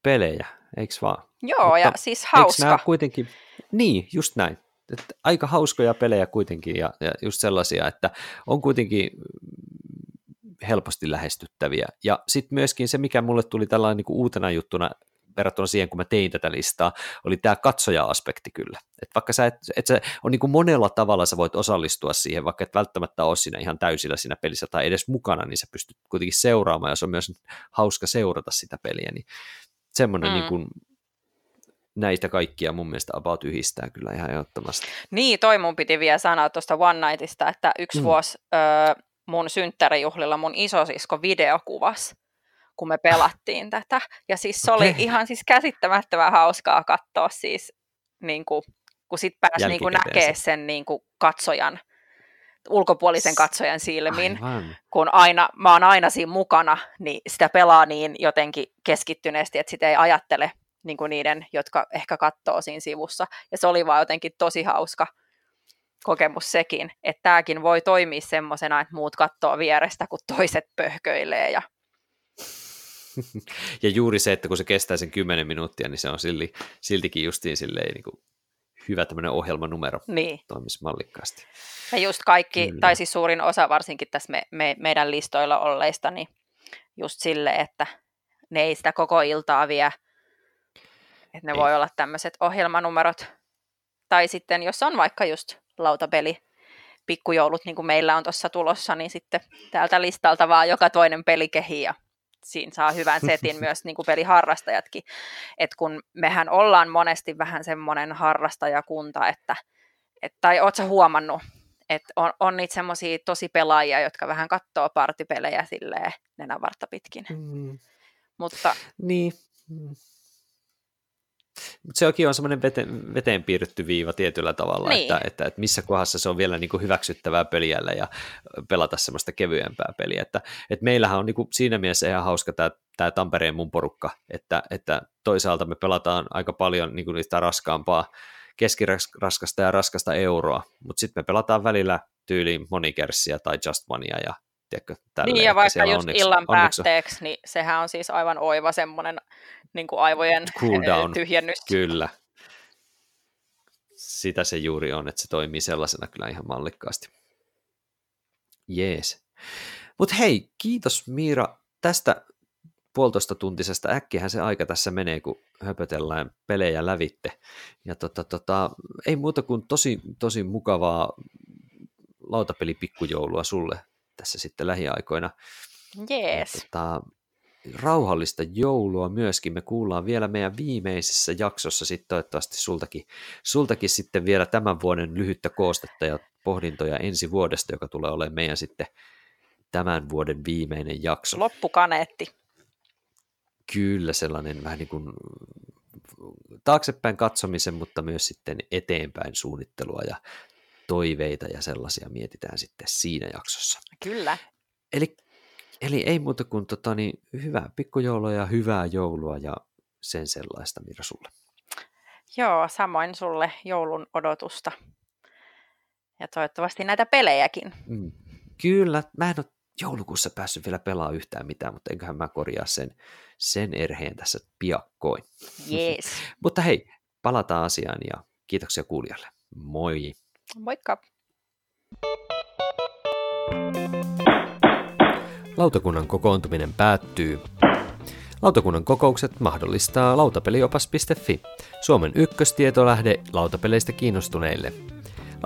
pelejä, eikö vaan? Joo, Mutta ja siis hauska. Nämä kuitenkin, niin, just näin. Että aika hauskoja pelejä kuitenkin ja, ja just sellaisia, että on kuitenkin helposti lähestyttäviä. Ja sitten myöskin se, mikä mulle tuli tällainen niin uutena juttuna verrattuna siihen, kun mä tein tätä listaa, oli tämä katsoja-aspekti kyllä. Et vaikka sä et, et sä on niin kuin monella tavalla sä voit osallistua siihen, vaikka et välttämättä ole siinä ihan täysillä siinä pelissä tai edes mukana, niin sä pystyt kuitenkin seuraamaan, ja se on myös hauska seurata sitä peliä, niin semmoinen mm. niin kuin, näitä kaikkia mun mielestä about yhdistää kyllä ihan ehdottomasti. Niin, toi mun piti vielä sanoa tuosta One Nightista, että yksi mm. vuosi öö, mun synttärijuhlilla mun isosisko videokuvas, kun me pelattiin tätä. Ja siis se oli ihan siis käsittämättömän hauskaa katsoa siis, niin kuin, kun sit pääsi niin kuin näkee sen niin kuin katsojan, ulkopuolisen katsojan silmin, Aivan. kun aina, mä oon aina siinä mukana, niin sitä pelaa niin jotenkin keskittyneesti, että sitä ei ajattele niin kuin niiden, jotka ehkä katsoo siinä sivussa. Ja se oli vaan jotenkin tosi hauska kokemus sekin, että tämäkin voi toimia semmoisena, että muut katsoo vierestä, kun toiset pöhköilee. Ja... ja juuri se, että kun se kestää sen 10 minuuttia, niin se on silti, siltikin justiin silleen niin kuin hyvä tämmöinen ohjelmanumero niin. toimisi mallikkaasti. Ja just kaikki, Kyllä. tai siis suurin osa varsinkin tässä me, me, meidän listoilla olleista, niin just sille, että ne ei sitä koko iltaa vie, että ne ei. voi olla tämmöiset ohjelmanumerot. Tai sitten, jos on vaikka just lautapeli pikkujoulut, niin kuin meillä on tuossa tulossa, niin sitten täältä listalta vaan joka toinen peli kehii ja siinä saa hyvän setin myös niin kuin peliharrastajatkin. Et kun mehän ollaan monesti vähän semmoinen harrastajakunta, että, et, tai ootko huomannut, että on, on niitä semmoisia tosi pelaajia, jotka vähän katsoo partipelejä silleen nenävartta pitkin. Mm. Mutta... Niin. Mutta sekin on semmoinen veteen, veteen piirretty viiva tietyllä tavalla, niin. että, että, että missä kohdassa se on vielä niin kuin hyväksyttävää peliällä ja pelata semmoista kevyempää peliä. Että, että meillähän on niin kuin siinä mielessä ihan hauska tämä, tämä Tampereen mun porukka, että, että toisaalta me pelataan aika paljon niin kuin niistä raskaampaa keskiraskasta ja raskasta euroa, mutta sitten me pelataan välillä tyyliin monikerssiä tai just onea ja tiedätkö, tälleen, Niin ja vaikka just onneksi, illan päätteeksi, on... niin sehän on siis aivan oiva semmoinen niin kuin aivojen cool down. tyhjennys. Kyllä. Sitä se juuri on, että se toimii sellaisena kyllä ihan mallikkaasti. Jees. Mutta hei, kiitos Miira tästä puolitoista tuntisesta. Äkkiähän se aika tässä menee, kun höpötellään pelejä lävitte. Ja tota, tota, ei muuta kuin tosi, tosi mukavaa lautapelipikkujouloa sulle tässä sitten lähiaikoina. Jees. tota, rauhallista joulua myöskin. Me kuullaan vielä meidän viimeisessä jaksossa sitten toivottavasti sultakin, sultakin sitten vielä tämän vuoden lyhyttä koostetta ja pohdintoja ensi vuodesta, joka tulee olemaan meidän sitten tämän vuoden viimeinen jakso. Loppukaneetti. Kyllä, sellainen vähän niin kuin taaksepäin katsomisen, mutta myös sitten eteenpäin suunnittelua ja toiveita ja sellaisia mietitään sitten siinä jaksossa. Kyllä. Eli Eli ei muuta kuin tota, niin, hyvää pikkujoulua ja hyvää joulua ja sen sellaista, Mira, sulle. Joo, samoin sulle joulun odotusta. Ja toivottavasti näitä pelejäkin. Mm. Kyllä, mä en ole joulukuussa päässyt vielä pelaamaan yhtään mitään, mutta enköhän mä korjaa sen, sen erheen tässä piakkoin. Yes. mutta hei, palataan asiaan ja kiitoksia kuulijalle. Moi! Moikka! Lautakunnan kokoontuminen päättyy. Lautakunnan kokoukset mahdollistaa lautapeliopas.fi, Suomen ykköstietolähde lautapeleistä kiinnostuneille.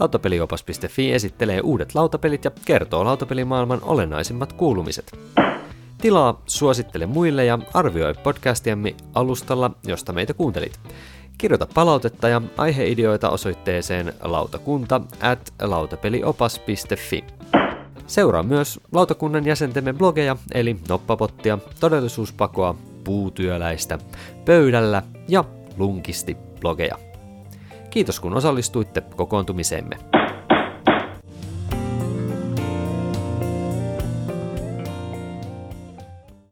Lautapeliopas.fi esittelee uudet lautapelit ja kertoo lautapelimaailman olennaisimmat kuulumiset. Tilaa, suosittele muille ja arvioi podcastiamme alustalla, josta meitä kuuntelit. Kirjoita palautetta ja aiheideoita osoitteeseen lautakunta at lautapeliopas.fi. Seuraa myös lautakunnan jäsentemme blogeja, eli Noppapottia, Todellisuuspakoa, Puutyöläistä, Pöydällä ja Lunkisti blogeja. Kiitos kun osallistuitte kokoontumiseemme.